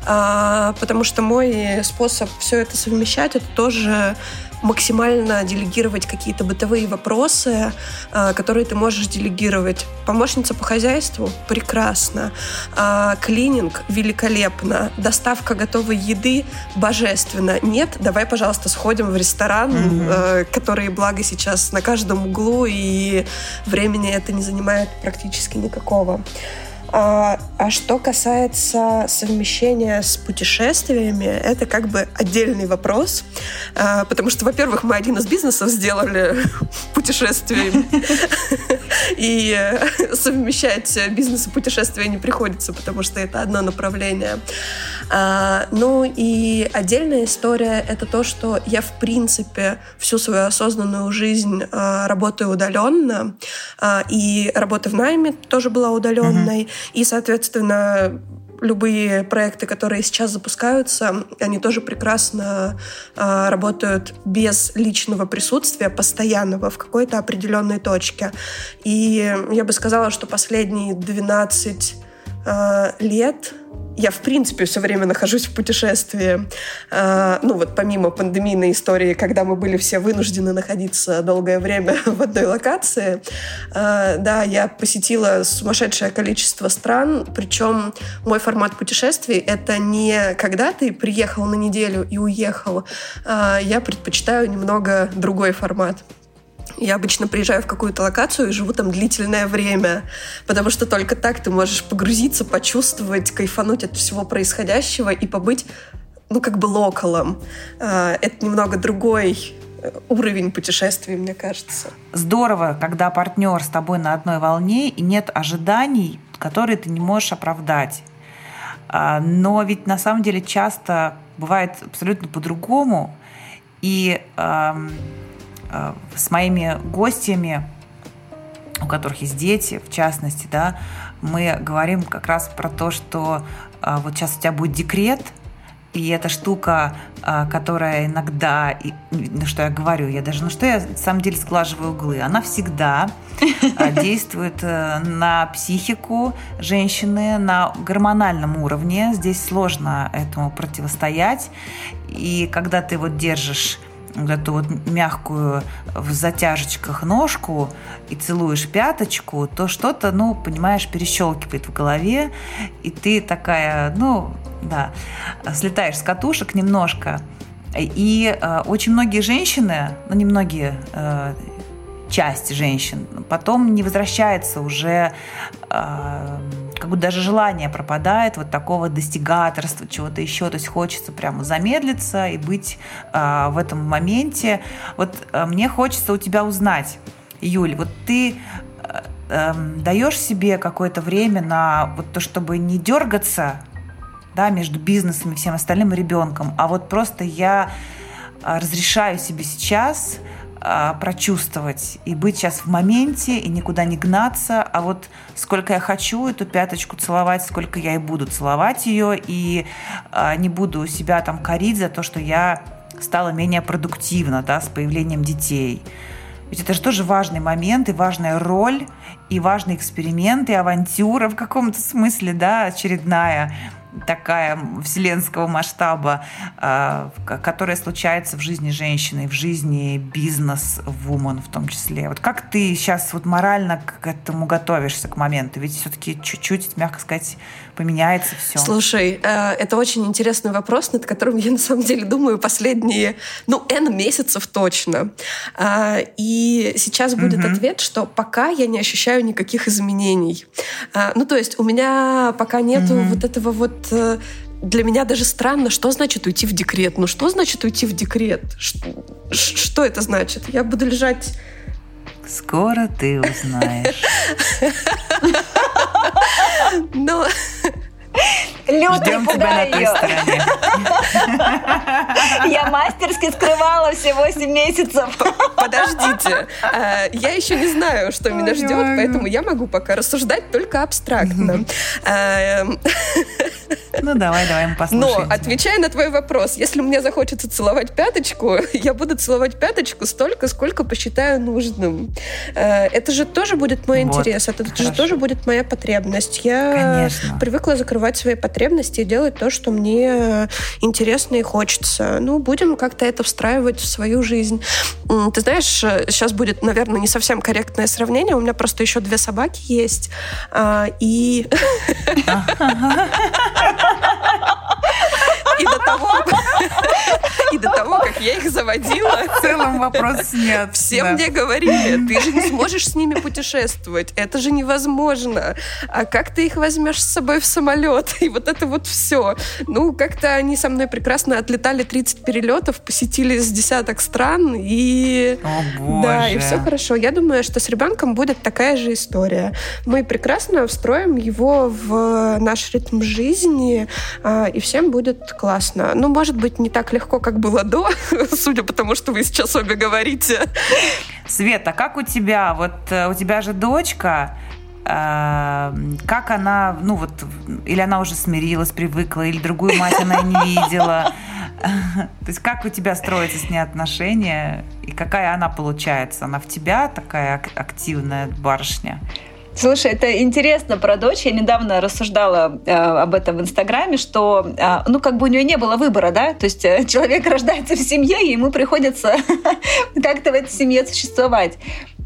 А, потому что мой способ все это совмещать, это тоже максимально делегировать какие-то бытовые вопросы, э, которые ты можешь делегировать. Помощница по хозяйству – прекрасно. А, клининг – великолепно. Доставка готовой еды – божественно. Нет, давай, пожалуйста, сходим в ресторан, mm-hmm. который, благо, сейчас на каждом углу, и времени это не занимает практически никакого. А, а что касается совмещения с путешествиями, это как бы отдельный вопрос, а, потому что, во-первых, мы один из бизнесов сделали *laughs* путешествиями, и совмещать бизнес и путешествия не приходится, потому что это одно направление. А, ну и отдельная история — это то, что я, в принципе, всю свою осознанную жизнь а, работаю удаленно, а, и работа в найме тоже была удаленной, mm-hmm. И, соответственно, любые проекты, которые сейчас запускаются, они тоже прекрасно э, работают без личного присутствия, постоянного в какой-то определенной точке. И я бы сказала, что последние 12 э, лет я, в принципе, все время нахожусь в путешествии. А, ну, вот помимо пандемийной истории, когда мы были все вынуждены находиться долгое время *laughs* в одной локации, а, да, я посетила сумасшедшее количество стран, причем мой формат путешествий — это не когда ты приехал на неделю и уехал, а, я предпочитаю немного другой формат. Я обычно приезжаю в какую-то локацию и живу там длительное время, потому что только так ты можешь погрузиться, почувствовать, кайфануть от всего происходящего и побыть, ну, как бы локалом. А, это немного другой э, уровень путешествий, мне кажется. Здорово, когда партнер с тобой на одной волне и нет ожиданий, которые ты не можешь оправдать. А, но ведь на самом деле часто бывает абсолютно по-другому. И Э, с моими гостями, у которых есть дети, в частности, да, мы говорим как раз про то, что э, вот сейчас у тебя будет декрет, и эта штука, э, которая иногда, ну что я говорю, я даже, ну что я на самом деле сглаживаю углы, она всегда *laughs* действует на психику женщины на гормональном уровне. Здесь сложно этому противостоять. И когда ты вот держишь вот эту вот мягкую в затяжечках ножку и целуешь пяточку, то что-то, ну, понимаешь, перещелкивает в голове, и ты такая, ну, да, слетаешь с катушек немножко. И э, очень многие женщины, ну, не многие, э, часть женщин потом не возвращается уже э, как бы даже желание пропадает вот такого достигаторства, чего-то еще. То есть хочется прямо замедлиться и быть э, в этом моменте. Вот э, мне хочется у тебя узнать, Юль, вот ты э, э, даешь себе какое-то время на вот то, чтобы не дергаться да, между бизнесом и всем остальным ребенком, а вот просто я разрешаю себе сейчас а, прочувствовать и быть сейчас в моменте и никуда не гнаться, а вот сколько я хочу эту пяточку целовать, сколько я и буду целовать ее, и а, не буду себя там корить за то, что я стала менее продуктивна да, с появлением детей. Ведь это же тоже важный момент и важная роль, и важный эксперимент, и авантюра в каком-то смысле, да, очередная такая вселенского масштаба, а, которая случается в жизни женщины, в жизни бизнес-вумен в том числе. Вот как ты сейчас вот морально к этому готовишься к моменту? Ведь все-таки чуть-чуть, мягко сказать, поменяется все. Слушай, э, это очень интересный вопрос, над которым я на самом деле думаю последние, ну, N месяцев точно. А, и сейчас будет mm-hmm. ответ, что пока я не ощущаю никаких изменений. А, ну, то есть у меня пока нету mm-hmm. вот этого вот э, для меня даже странно, что значит уйти в декрет. Ну что значит уйти в декрет? Что, что это значит? Я буду лежать... Скоро ты узнаешь. *laughs* *laughs* Но Люто Ждем тебя на той стороне. *laughs* Я мастерски скрывала все 8 месяцев. Подождите, а, я еще не знаю, что меня ждет, поэтому я могу пока рассуждать только абстрактно. А, ну, давай, давай мы послушаем. Но, отвечая на твой вопрос, если мне захочется целовать пяточку, *laughs* я буду целовать пяточку столько, сколько посчитаю нужным. А, это же тоже будет мой интерес, это же тоже будет моя потребность. Я привыкла закрывать свои потребности и делать то, что мне интересно и хочется. Ну, будем как-то это встраивать в свою жизнь. Ты знаешь, сейчас будет, наверное, не совсем корректное сравнение. У меня просто еще две собаки есть. А, и... *laughs* И до того, и до того, как я их заводила... В целом вопрос нет. Все мне говорили, ты же не сможешь с ними путешествовать. Это же невозможно. А как ты их возьмешь с собой в самолет? И вот это вот все. Ну, как-то они со мной прекрасно отлетали 30 перелетов, посетили с десяток стран, и... О. Да, и все хорошо. Я думаю, что с ребенком будет такая же история. Мы прекрасно встроим его в наш ритм жизни, а, и всем будет классно. Ну, может быть, не так легко, как было до, *laughs* судя по тому, что вы сейчас обе говорите. Света, как у тебя? Вот э, у тебя же дочка, э, как она, ну вот, или она уже смирилась, привыкла, или другую мать она не видела. *laughs* То есть как у тебя строятся с ней отношения, и какая она получается? Она в тебя такая активная барышня? Слушай, это интересно про дочь. Я недавно рассуждала э, об этом в Инстаграме, что, э, ну, как бы у нее не было выбора, да? То есть э, человек *laughs* рождается в семье, и ему приходится *laughs* как-то в этой семье существовать.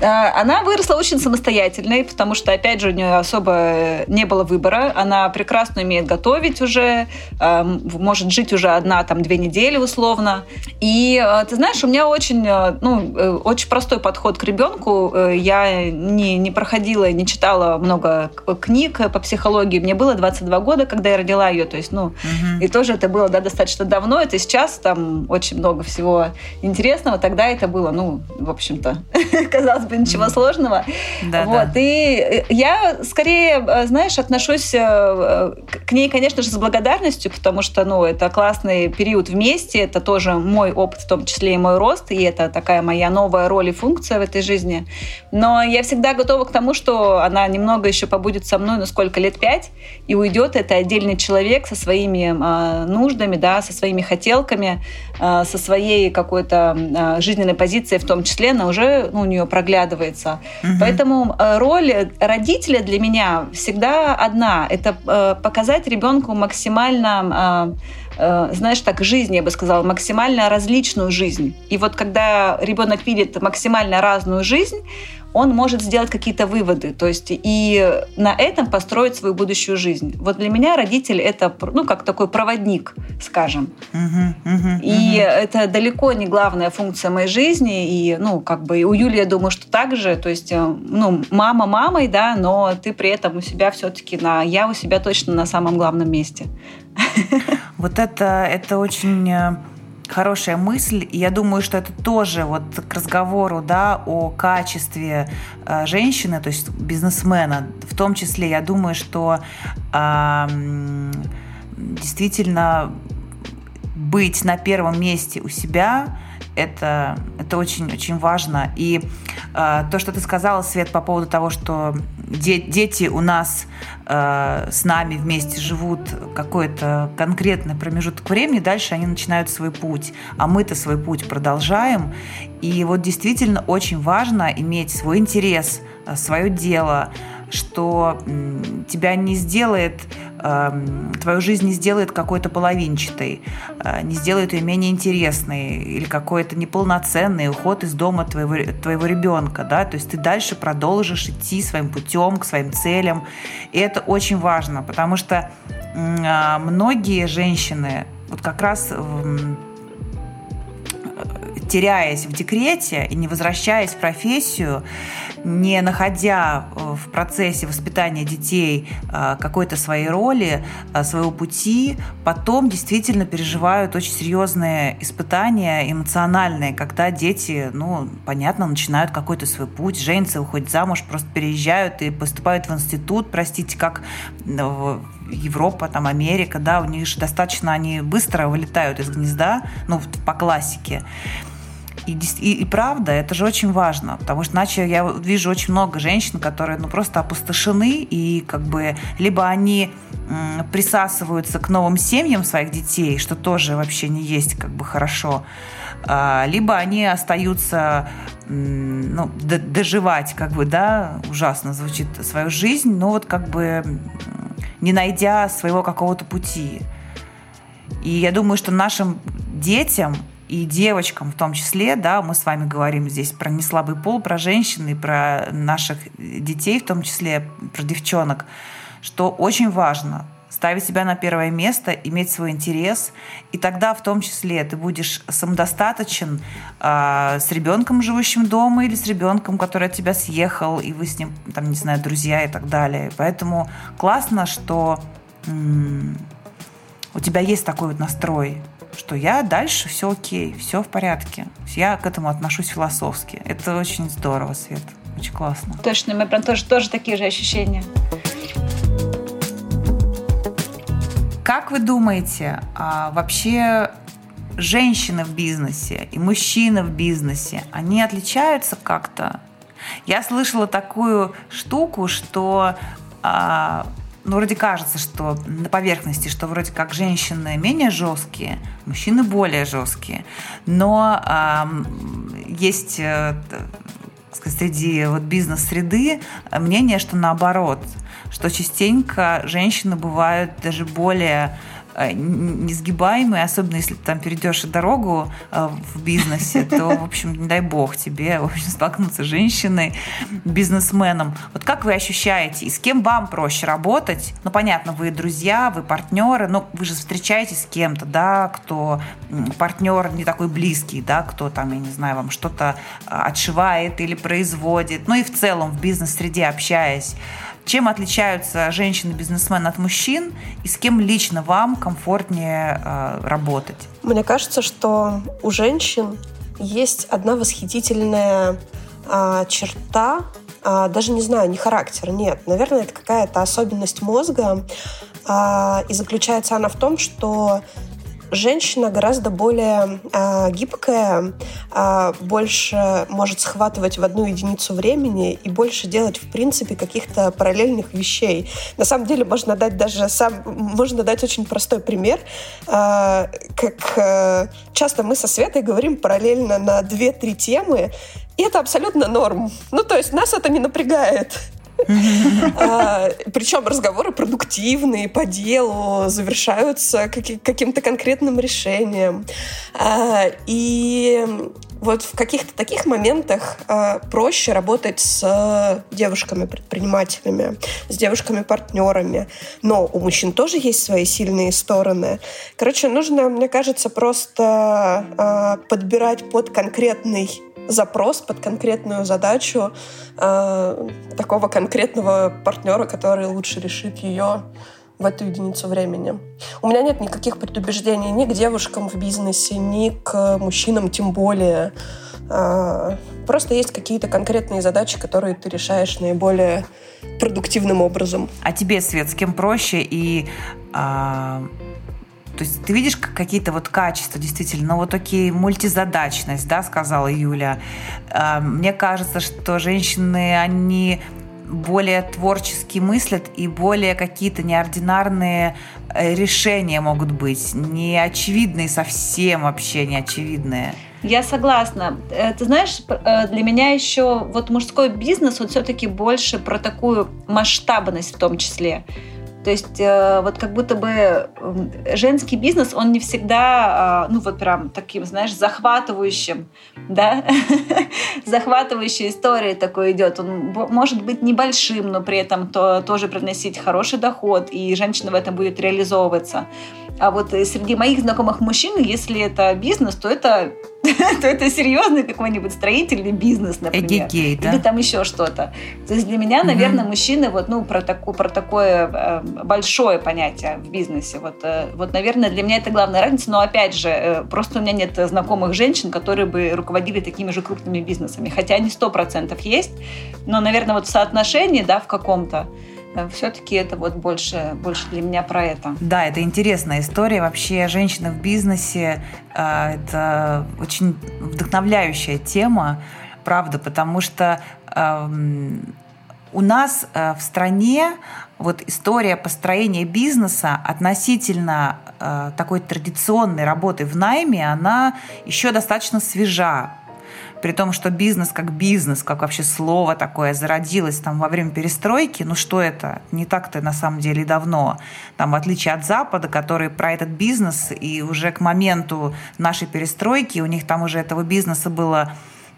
А, она выросла очень самостоятельной, потому что, опять же, у нее особо не было выбора. Она прекрасно умеет готовить уже, может жить уже одна, там, две недели условно. И, а, ты знаешь, у меня очень, ну, э, очень простой подход к ребенку. Э, я не, не проходила, не читала много книг по психологии. Мне было 22 года, когда я родила ее. То есть, ну, угу. и тоже это было да, достаточно давно. Это сейчас там очень много всего интересного. Тогда это было, ну, в общем-то, *laughs* казалось бы, ничего сложного. Да, вот. Да. И э, я скорее, э, знаешь, отношусь э, к ней, конечно же, с благодарностью, потому что, ну, это классный период вместе, это тоже мой опыт, в том числе и мой рост, и это такая моя новая роль и функция в этой жизни. Но я всегда готова к тому, что она немного еще побудет со мной, ну, сколько, лет пять, и уйдет. Это отдельный человек со своими э, нуждами, да, со своими хотелками, э, со своей какой-то э, жизненной позицией в том числе, она уже ну, у нее проглядывает складывается. Угу. Поэтому э, роль родителя для меня всегда одна. Это э, показать ребенку максимально э, знаешь, так, жизнь, я бы сказала, максимально различную жизнь. И вот когда ребенок видит максимально разную жизнь, он может сделать какие-то выводы, то есть и на этом построить свою будущую жизнь. Вот для меня родитель это, ну, как такой проводник, скажем. Угу, угу, и угу. это далеко не главная функция моей жизни, и, ну, как бы у Юли, я думаю, что так же, то есть, э, ну, мама мамой, да, но ты при этом у себя все-таки на, я у себя точно на самом главном месте. *laughs* Вот это, это очень э, хорошая мысль. И я думаю, что это тоже вот к разговору да, о качестве э, женщины, то есть бизнесмена. В том числе, я думаю, что э, действительно быть на первом месте у себя это, это очень, очень важно. И э, то, что ты сказала, Свет, по поводу того, что де- дети у нас э, с нами вместе живут какой-то конкретный промежуток времени, дальше они начинают свой путь, а мы-то свой путь продолжаем. И вот действительно очень важно иметь свой интерес, э, свое дело, что тебя не сделает твою жизнь не сделает какой-то половинчатой, э, не сделает ее менее интересной или какой-то неполноценный уход из дома твоего, твоего ребенка, да, то есть ты дальше продолжишь идти своим путем к своим целям, и это очень важно, потому что а, многие женщины вот как раз теряясь в декрете и не возвращаясь в профессию, не находя э, в процессе воспитания детей э, какой-то своей роли, э, своего пути, потом действительно переживают очень серьезные испытания эмоциональные, когда дети, ну, понятно, начинают какой-то свой путь, женятся, выходят замуж, просто переезжают и поступают в институт, простите, как Европа, там Америка, да, у них же достаточно, они быстро вылетают из гнезда, ну, по классике. И, и, и правда, это же очень важно, потому что иначе я вижу очень много женщин, которые ну, просто опустошены, и как бы либо они м, присасываются к новым семьям своих детей, что тоже вообще не есть как бы хорошо, а, либо они остаются ну, доживать, как бы, да, ужасно звучит, свою жизнь, но вот как бы не найдя своего какого-то пути. И я думаю, что нашим детям и девочкам в том числе, да, мы с вами говорим здесь про неслабый пол, про женщин и про наших детей, в том числе про девчонок, что очень важно ставить себя на первое место, иметь свой интерес, и тогда в том числе ты будешь самодостаточен э, с ребенком, живущим дома, или с ребенком, который от тебя съехал, и вы с ним, там, не знаю, друзья и так далее. Поэтому классно, что м- у тебя есть такой вот настрой, что я дальше все окей, все в порядке. Я к этому отношусь философски. Это очень здорово, Свет. Очень классно. Точно, мы прям тоже, тоже такие же ощущения. Как вы думаете, а вообще женщины в бизнесе и мужчины в бизнесе, они отличаются как-то? Я слышала такую штуку, что а, ну, вроде кажется, что на поверхности, что вроде как женщины менее жесткие, мужчины более жесткие. Но э, есть, сказать, среди вот бизнес-среды мнение, что наоборот, что частенько женщины бывают даже более Э, несгибаемый, особенно если ты там перейдешь дорогу э, в бизнесе, то, в общем, не дай бог тебе, в общем, столкнуться с женщиной, бизнесменом. Вот как вы ощущаете, и с кем вам проще работать? Ну, понятно, вы друзья, вы партнеры, но вы же встречаетесь с кем-то, да, кто партнер не такой близкий, да, кто там, я не знаю, вам что-то э, отшивает или производит. Ну и в целом в бизнес-среде общаясь, чем отличаются женщины-бизнесмены от мужчин и с кем лично вам комфортнее э, работать? Мне кажется, что у женщин есть одна восхитительная э, черта, э, даже не знаю, не характер, нет, наверное, это какая-то особенность мозга, э, и заключается она в том, что женщина гораздо более э, гибкая, э, больше может схватывать в одну единицу времени и больше делать, в принципе, каких-то параллельных вещей. На самом деле можно дать даже сам, можно дать очень простой пример, э, как э, часто мы со Светой говорим параллельно на 2-3 темы, и это абсолютно норм. Ну, то есть нас это не напрягает. А, Причем разговоры продуктивные, по делу, завершаются каким-то конкретным решением. А, и вот в каких-то таких моментах э, проще работать с девушками-предпринимателями, с девушками-партнерами. Но у мужчин тоже есть свои сильные стороны. Короче, нужно, мне кажется, просто э, подбирать под конкретный запрос под конкретную задачу э, такого конкретного партнера, который лучше решит ее в эту единицу времени. У меня нет никаких предубеждений ни к девушкам в бизнесе, ни к мужчинам тем более. Э, просто есть какие-то конкретные задачи, которые ты решаешь наиболее продуктивным образом. А тебе, Свет, с кем проще и а, то есть ты видишь какие-то вот качества, действительно, ну вот окей, мультизадачность, да, сказала Юля. А, мне кажется, что женщины, они более творчески мыслят и более какие-то неординарные э, решения могут быть, неочевидные совсем вообще неочевидные. Я согласна. Э, ты знаешь, э, для меня еще вот мужской бизнес, он все-таки больше про такую масштабность в том числе. То есть э, вот как будто бы женский бизнес, он не всегда, а, ну вот прям таким, знаешь, захватывающим, да, *laughs* захватывающей историей такой идет. Он может быть небольшим, но при этом то, тоже приносить хороший доход, и женщина в этом будет реализовываться. А вот среди моих знакомых мужчин, если это бизнес, то это *laughs* то это серьезный какой-нибудь строительный бизнес, например. Эгегей, да? Или там еще что-то. То есть для меня, наверное, mm мужчины вот, ну, про, таку, про такое э, большое понятие в бизнесе. Вот, э, вот, наверное, для меня это главная разница. Но, опять же, э, просто у меня нет знакомых женщин, которые бы руководили такими же крупными бизнесами. Хотя они сто процентов есть. Но, наверное, вот в соотношении, да, в каком-то, Э, все-таки это вот больше, больше для меня про это. Да, это интересная история. Вообще женщина в бизнесе э, это очень вдохновляющая тема, правда, потому что эм, у нас э, в стране вот история построения бизнеса относительно такой традиционной работы в найме, она еще достаточно свежа при том, что бизнес как бизнес, как вообще слово такое зародилось там во время перестройки, ну что это? Не так-то на самом деле давно. Там, в отличие от Запада, который про этот бизнес, и уже к моменту нашей перестройки у них там уже этого бизнеса было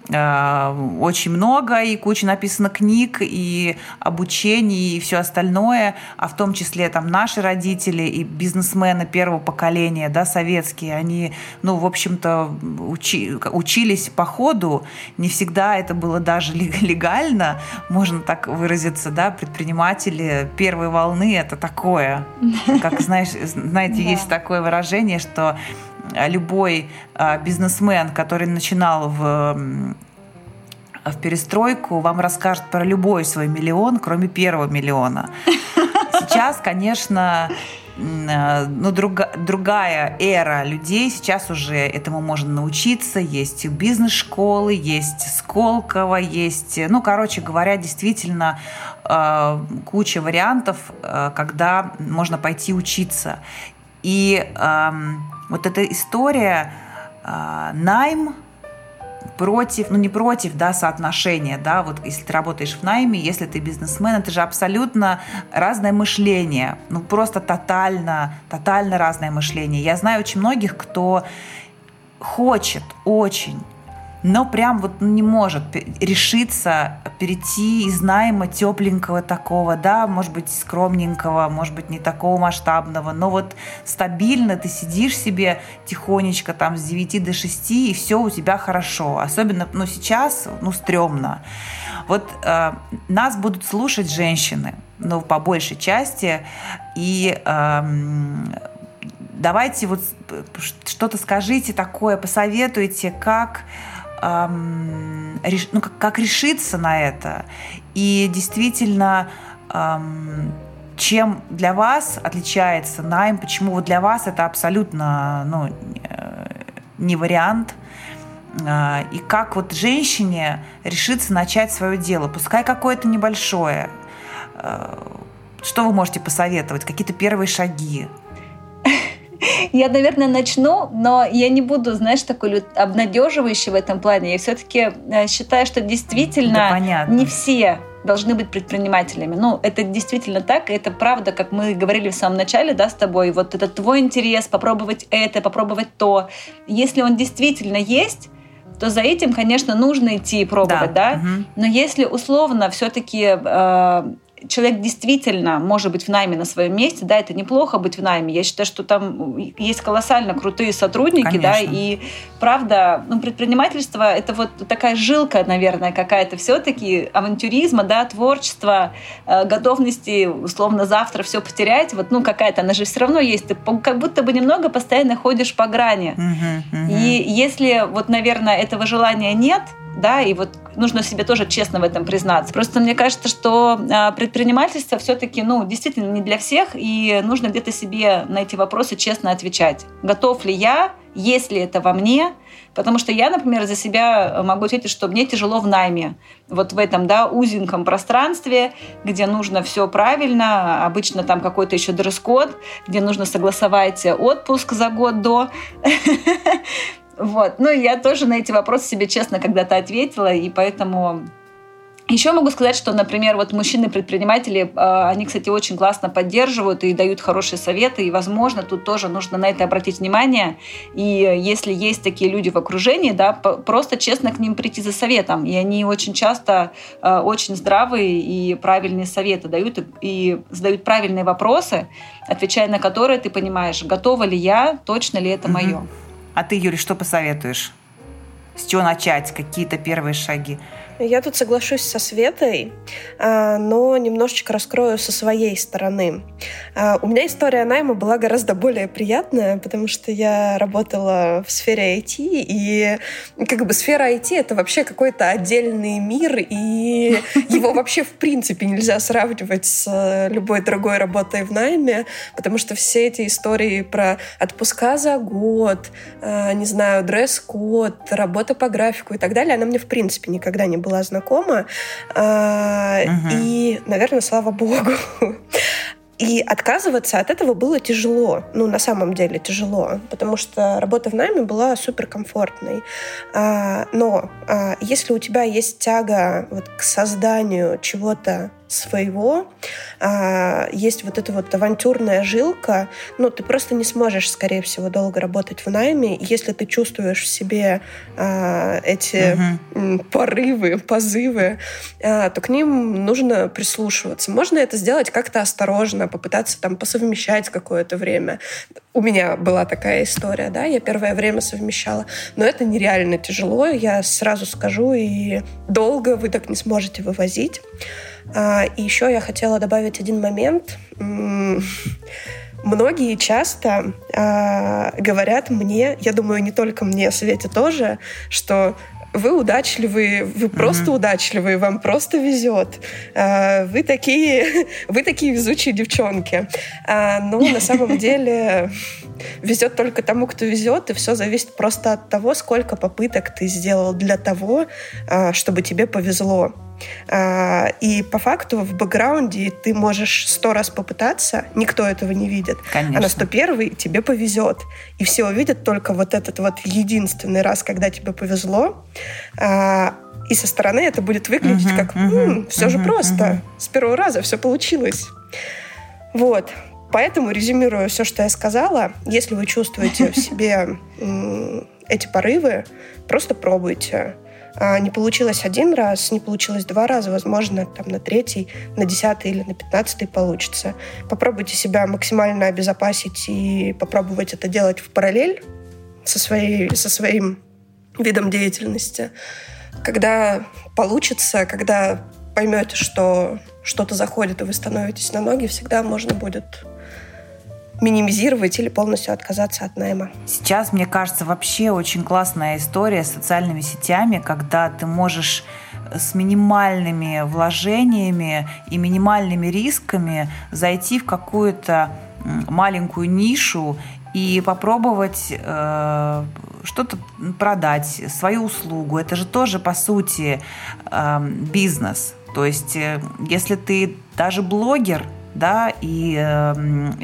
очень много, и куча написано книг, и обучений, и все остальное, а в том числе там наши родители и бизнесмены первого поколения, да, советские, они, ну, в общем-то, учи, учились по ходу, не всегда это было даже легально, можно так выразиться, да, предприниматели первой волны это такое, как, знаешь, знаете, *laughs* есть такое выражение, что любой а, бизнесмен, который начинал в в перестройку, вам расскажет про любой свой миллион, кроме первого миллиона. *laughs* Сейчас, конечно, а, ну, друга, другая эра людей. Сейчас уже этому можно научиться. Есть бизнес-школы, есть Сколково, есть... Ну, короче говоря, действительно а, куча вариантов, когда можно пойти учиться. И вот эта история, а, найм, против, ну не против, да, соотношения, да, вот если ты работаешь в найме, если ты бизнесмен, это же абсолютно разное мышление, ну просто тотально, тотально разное мышление. Я знаю очень многих, кто хочет очень но прям вот не может решиться перейти из найма тепленького такого, да, может быть, скромненького, может быть, не такого масштабного, но вот стабильно ты сидишь себе тихонечко там с 9 до 6, и все у тебя хорошо. Особенно, ну, сейчас, ну, стрёмно. Вот э, нас будут слушать женщины, ну, по большей части, и э, давайте вот что-то скажите такое, посоветуйте, как эм, реш, ну, как, как решиться на это. И действительно, эм, чем для вас отличается найм, почему вот для вас это абсолютно ну, не вариант, э, и как вот женщине решиться начать свое дело, пускай какое-то небольшое. Э, что вы можете посоветовать? Какие-то первые шаги? Я, наверное, начну, но я не буду, знаешь, такой обнадеживающей в этом плане. Я все-таки э, считаю, что действительно да, не все должны быть предпринимателями. Ну, это действительно так, это правда, как мы говорили в самом начале, да, с тобой, вот это твой интерес, попробовать это, попробовать то. Если он действительно есть, то за этим, конечно, нужно идти и пробовать, да. да? Угу. Но если условно все-таки э, человек действительно может быть в найме на своем месте, да, это неплохо быть в найме. Я считаю, что там есть колоссально крутые сотрудники, Конечно. да, и правда, ну, предпринимательство это вот такая жилка, наверное, какая-то все-таки авантюризма, да, творчества, э, готовности условно завтра все потерять, вот, ну, какая-то, она же все равно есть, ты как будто бы немного постоянно ходишь по грани. Угу, угу. И если вот, наверное, этого желания нет, да, и вот нужно себе тоже честно в этом признаться. Просто мне кажется, что а, предпринимательство все-таки, ну, действительно не для всех, и нужно где-то себе на эти вопросы честно отвечать. Готов ли я, есть ли это во мне, Потому что я, например, за себя могу ответить, что мне тяжело в найме. Вот в этом, да, узеньком пространстве, где нужно все правильно, обычно там какой-то еще дресс-код, где нужно согласовать отпуск за год до. *laughs* Вот. Ну, я тоже на эти вопросы себе честно когда-то ответила, и поэтому еще могу сказать, что, например, вот мужчины-предприниматели, а, они, кстати, очень классно поддерживают и дают хорошие советы, и, возможно, тут тоже нужно на это обратить внимание. И если есть такие люди в окружении, да, просто честно к ним прийти за советом. И они очень часто а, очень здравые и правильные советы дают, и задают правильные вопросы, отвечая на которые ты понимаешь, готова ли я, точно ли это мое. А ты, Юрий, что посоветуешь? С чего начать? Какие-то первые шаги? Я тут соглашусь со Светой, а, но немножечко раскрою со своей стороны. А, у меня история найма была гораздо более приятная, потому что я работала в сфере IT, и как бы сфера IT — это вообще какой-то отдельный мир, и *laughs* его вообще в принципе нельзя сравнивать с любой другой работой в найме, потому что все эти истории про отпуска за год, а, не знаю, дресс-код, работа по графику и так далее, она мне в принципе никогда не была была знакома. Угу. И, наверное, слава богу. *laughs* И отказываться от этого было тяжело. Ну, на самом деле тяжело, потому что работа в найме была суперкомфортной. А, но а, если у тебя есть тяга вот к созданию чего-то своего, а, есть вот эта вот авантюрная жилка, ну, ты просто не сможешь, скорее всего, долго работать в найме, если ты чувствуешь в себе а, эти угу. порывы, позывы, а, то к ним нужно прислушиваться. Можно это сделать как-то осторожно, попытаться там посовмещать какое-то время. У меня была такая история, да, я первое время совмещала, но это нереально тяжело, я сразу скажу, и долго вы так не сможете вывозить. А, и еще я хотела добавить один момент. Многие часто э, говорят мне, я думаю, не только мне, Свете тоже, что вы удачливые, вы просто mm-hmm. удачливые, вам просто везет. А, вы такие, *laughs* вы такие везучие девчонки. Но на самом *laughs* деле везет только тому, кто везет, и все зависит просто от того, сколько попыток ты сделал для того, чтобы тебе повезло. А, и по факту в бэкграунде ты можешь сто раз попытаться, никто этого не видит. Конечно. А на 101 тебе повезет. И все увидят только вот этот вот единственный раз, когда тебе повезло. А, и со стороны это будет выглядеть uh-huh, как uh-huh, все uh-huh, же просто. Uh-huh. С первого раза все получилось. Вот. Поэтому, резюмируя все, что я сказала, если вы чувствуете в себе эти порывы, просто пробуйте. А, не получилось один раз, не получилось два раза, возможно, там на третий, на десятый или на пятнадцатый получится. Попробуйте себя максимально обезопасить и попробовать это делать в параллель со, своей, со своим видом деятельности. Когда получится, когда поймете, что что-то заходит, и вы становитесь на ноги, всегда можно будет минимизировать или полностью отказаться от найма. Сейчас, мне кажется, вообще очень классная история с социальными сетями, когда ты можешь с минимальными вложениями и минимальными рисками зайти в какую-то маленькую нишу и попробовать э, что-то продать, свою услугу. Это же тоже, по сути, э, бизнес. То есть, э, если ты даже блогер, да, и э,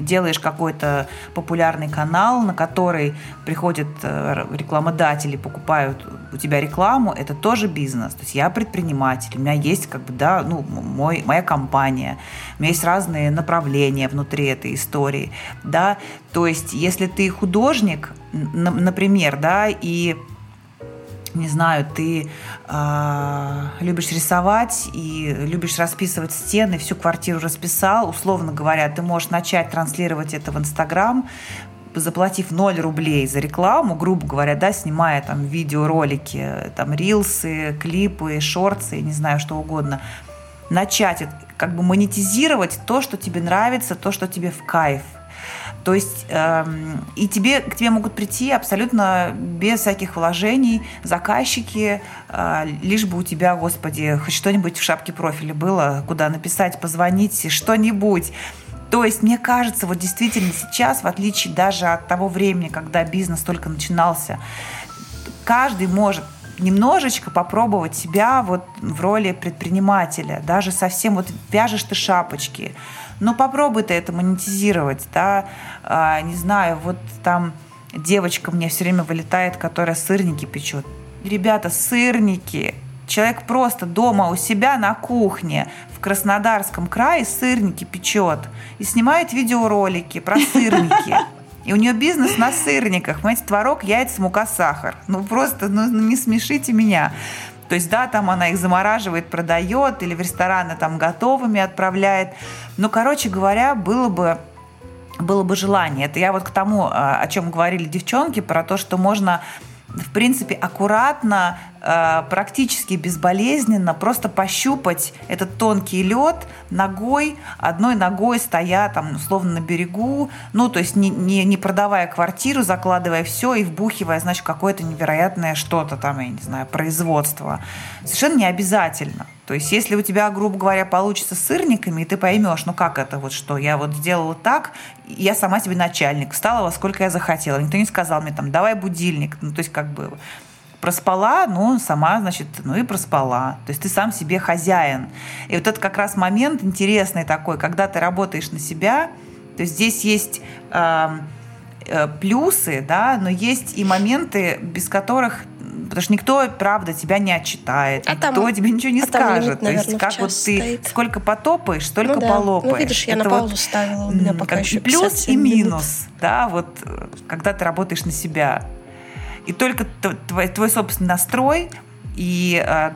делаешь какой-то популярный канал, на который приходят э, рекламодатели, покупают у тебя рекламу, это тоже бизнес. То есть я предприниматель, у меня есть как бы, да, ну, мой, моя компания, у меня есть разные направления внутри этой истории, да, то есть если ты художник, например, да, и не знаю, ты э, любишь рисовать и любишь расписывать стены, всю квартиру расписал, условно говоря, ты можешь начать транслировать это в Инстаграм, заплатив 0 рублей за рекламу, грубо говоря, да, снимая там видеоролики, там рилсы, клипы, шорты, не знаю, что угодно, начать как бы монетизировать то, что тебе нравится, то, что тебе в кайф – то есть э, и тебе, к тебе могут прийти абсолютно без всяких вложений заказчики, э, лишь бы у тебя, господи, хоть что-нибудь в шапке профиля было, куда написать, позвонить, что-нибудь. То есть, мне кажется, вот действительно сейчас, в отличие даже от того времени, когда бизнес только начинался, каждый может немножечко попробовать себя вот в роли предпринимателя, даже совсем вот вяжешь ты шапочки, но попробуй ты это монетизировать, да, а, не знаю, вот там девочка мне все время вылетает, которая сырники печет. Ребята, сырники, Человек просто дома у себя на кухне в Краснодарском крае сырники печет и снимает видеоролики про сырники. И у нее бизнес на сырниках. Понимаете, творог, яйца, мука, сахар. Ну просто ну, не смешите меня. То есть, да, там она их замораживает, продает, или в рестораны там готовыми отправляет. Ну, короче говоря, было бы было бы желание. Это я вот к тому, а, о чем говорили девчонки, про то, что можно в принципе, аккуратно, э, практически безболезненно просто пощупать этот тонкий лед ногой, одной ногой стоя там условно на берегу, ну, то есть не, не, не продавая квартиру, закладывая все и вбухивая, значит, какое-то невероятное что-то там, я не знаю, производство. Совершенно не обязательно. То есть, если у тебя, грубо говоря, получится сырниками, и ты поймешь, ну как это вот что, я вот сделала так, я сама себе начальник, встала во сколько я захотела. Никто не сказал мне там, давай будильник. Ну, то есть, как бы проспала, ну, сама, значит, ну и проспала. То есть ты сам себе хозяин. И вот это как раз момент интересный такой, когда ты работаешь на себя, то есть здесь есть э, э, плюсы, да, но есть и моменты, без которых потому что никто, правда, тебя не отчитает, а никто там, тебе ничего не а скажет. Лимит, наверное, То есть, как вот ты стоит. сколько потопаешь, столько ну, да. полопаешь. Ну, видишь, я Это на паузу вот, ставила, у меня пока еще Плюс и минус, минут. да, вот когда ты работаешь на себя. И только твой, твой собственный настрой и э,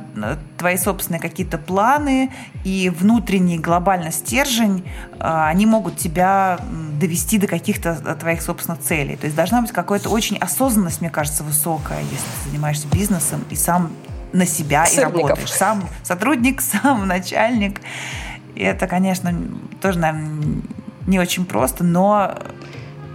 твои собственные какие-то планы и внутренний глобальный стержень, э, они могут тебя довести до каких-то твоих собственных целей. То есть должна быть какая-то очень осознанность, мне кажется, высокая, если ты занимаешься бизнесом и сам на себя Сырников. и работаешь. Сам сотрудник, *laughs* сам начальник. И это, конечно, тоже, наверное, не очень просто, но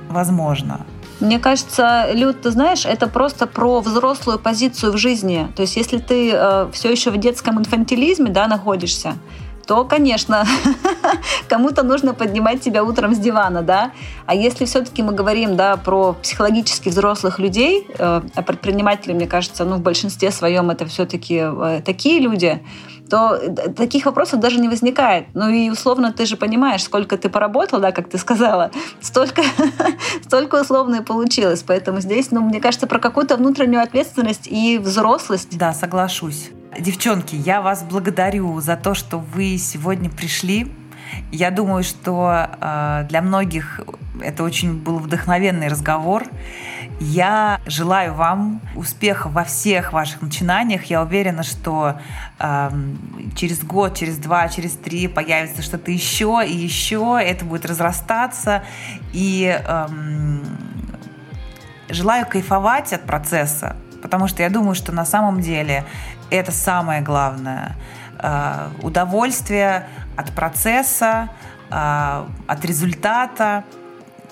возможно. Мне кажется, Люд, ты знаешь, это просто про взрослую позицию в жизни. То есть, если ты э, все еще в детском инфантилизме, да, находишься, то, конечно, *laughs* кому-то нужно поднимать тебя утром с дивана, да. А если все-таки мы говорим, да, про психологически взрослых людей, э, а предприниматели, мне кажется, ну, в большинстве своем это все-таки э, такие люди, то таких вопросов даже не возникает. Ну и условно ты же понимаешь, сколько ты поработал, да, как ты сказала, *laughs* столько, столько условно и получилось. Поэтому здесь, ну, мне кажется, про какую-то внутреннюю ответственность и взрослость. Да, соглашусь. Девчонки, я вас благодарю за то, что вы сегодня пришли. Я думаю, что э, для многих это очень был вдохновенный разговор. Я желаю вам успеха во всех ваших начинаниях. Я уверена, что э, через год, через два, через три появится что-то еще и еще. Это будет разрастаться. И э, желаю кайфовать от процесса, потому что я думаю, что на самом деле это самое главное. Э, удовольствие от процесса, э, от результата.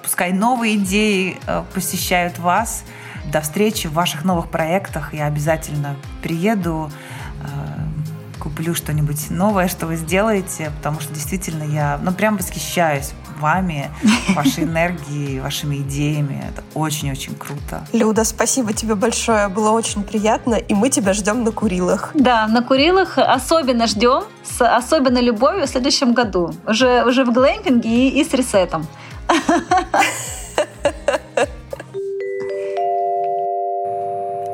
Пускай новые идеи э, посещают вас. До встречи в ваших новых проектах. Я обязательно приеду, куплю что-нибудь новое, что вы сделаете, потому что действительно я, ну, прям восхищаюсь вами, вашей энергией, вашими идеями. Это очень-очень круто. Люда, спасибо тебе большое. Было очень приятно. И мы тебя ждем на Курилах. Да, на Курилах особенно ждем, с особенной любовью в следующем году. Уже, уже в глэмпинге и, и с ресетом. *laughs*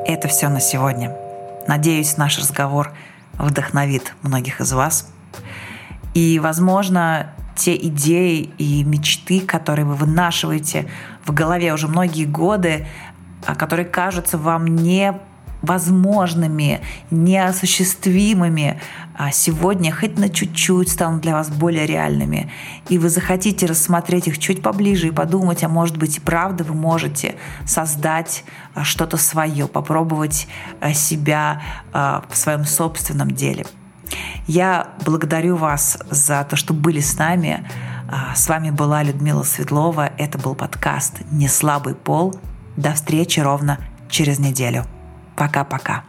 Это все на сегодня. Надеюсь, наш разговор вдохновит многих из вас. И, возможно, те идеи и мечты, которые вы вынашиваете в голове уже многие годы, а которые кажутся вам невозможными, неосуществимыми, а сегодня хоть на чуть-чуть станут для вас более реальными. И вы захотите рассмотреть их чуть поближе и подумать, а может быть и правда вы можете создать а, что-то свое, попробовать себя в своем собственном деле – я благодарю вас за то, что были с нами. А, с вами была Людмила Светлова. Это был подкаст «Не слабый пол». До встречи ровно через неделю. Пока-пока.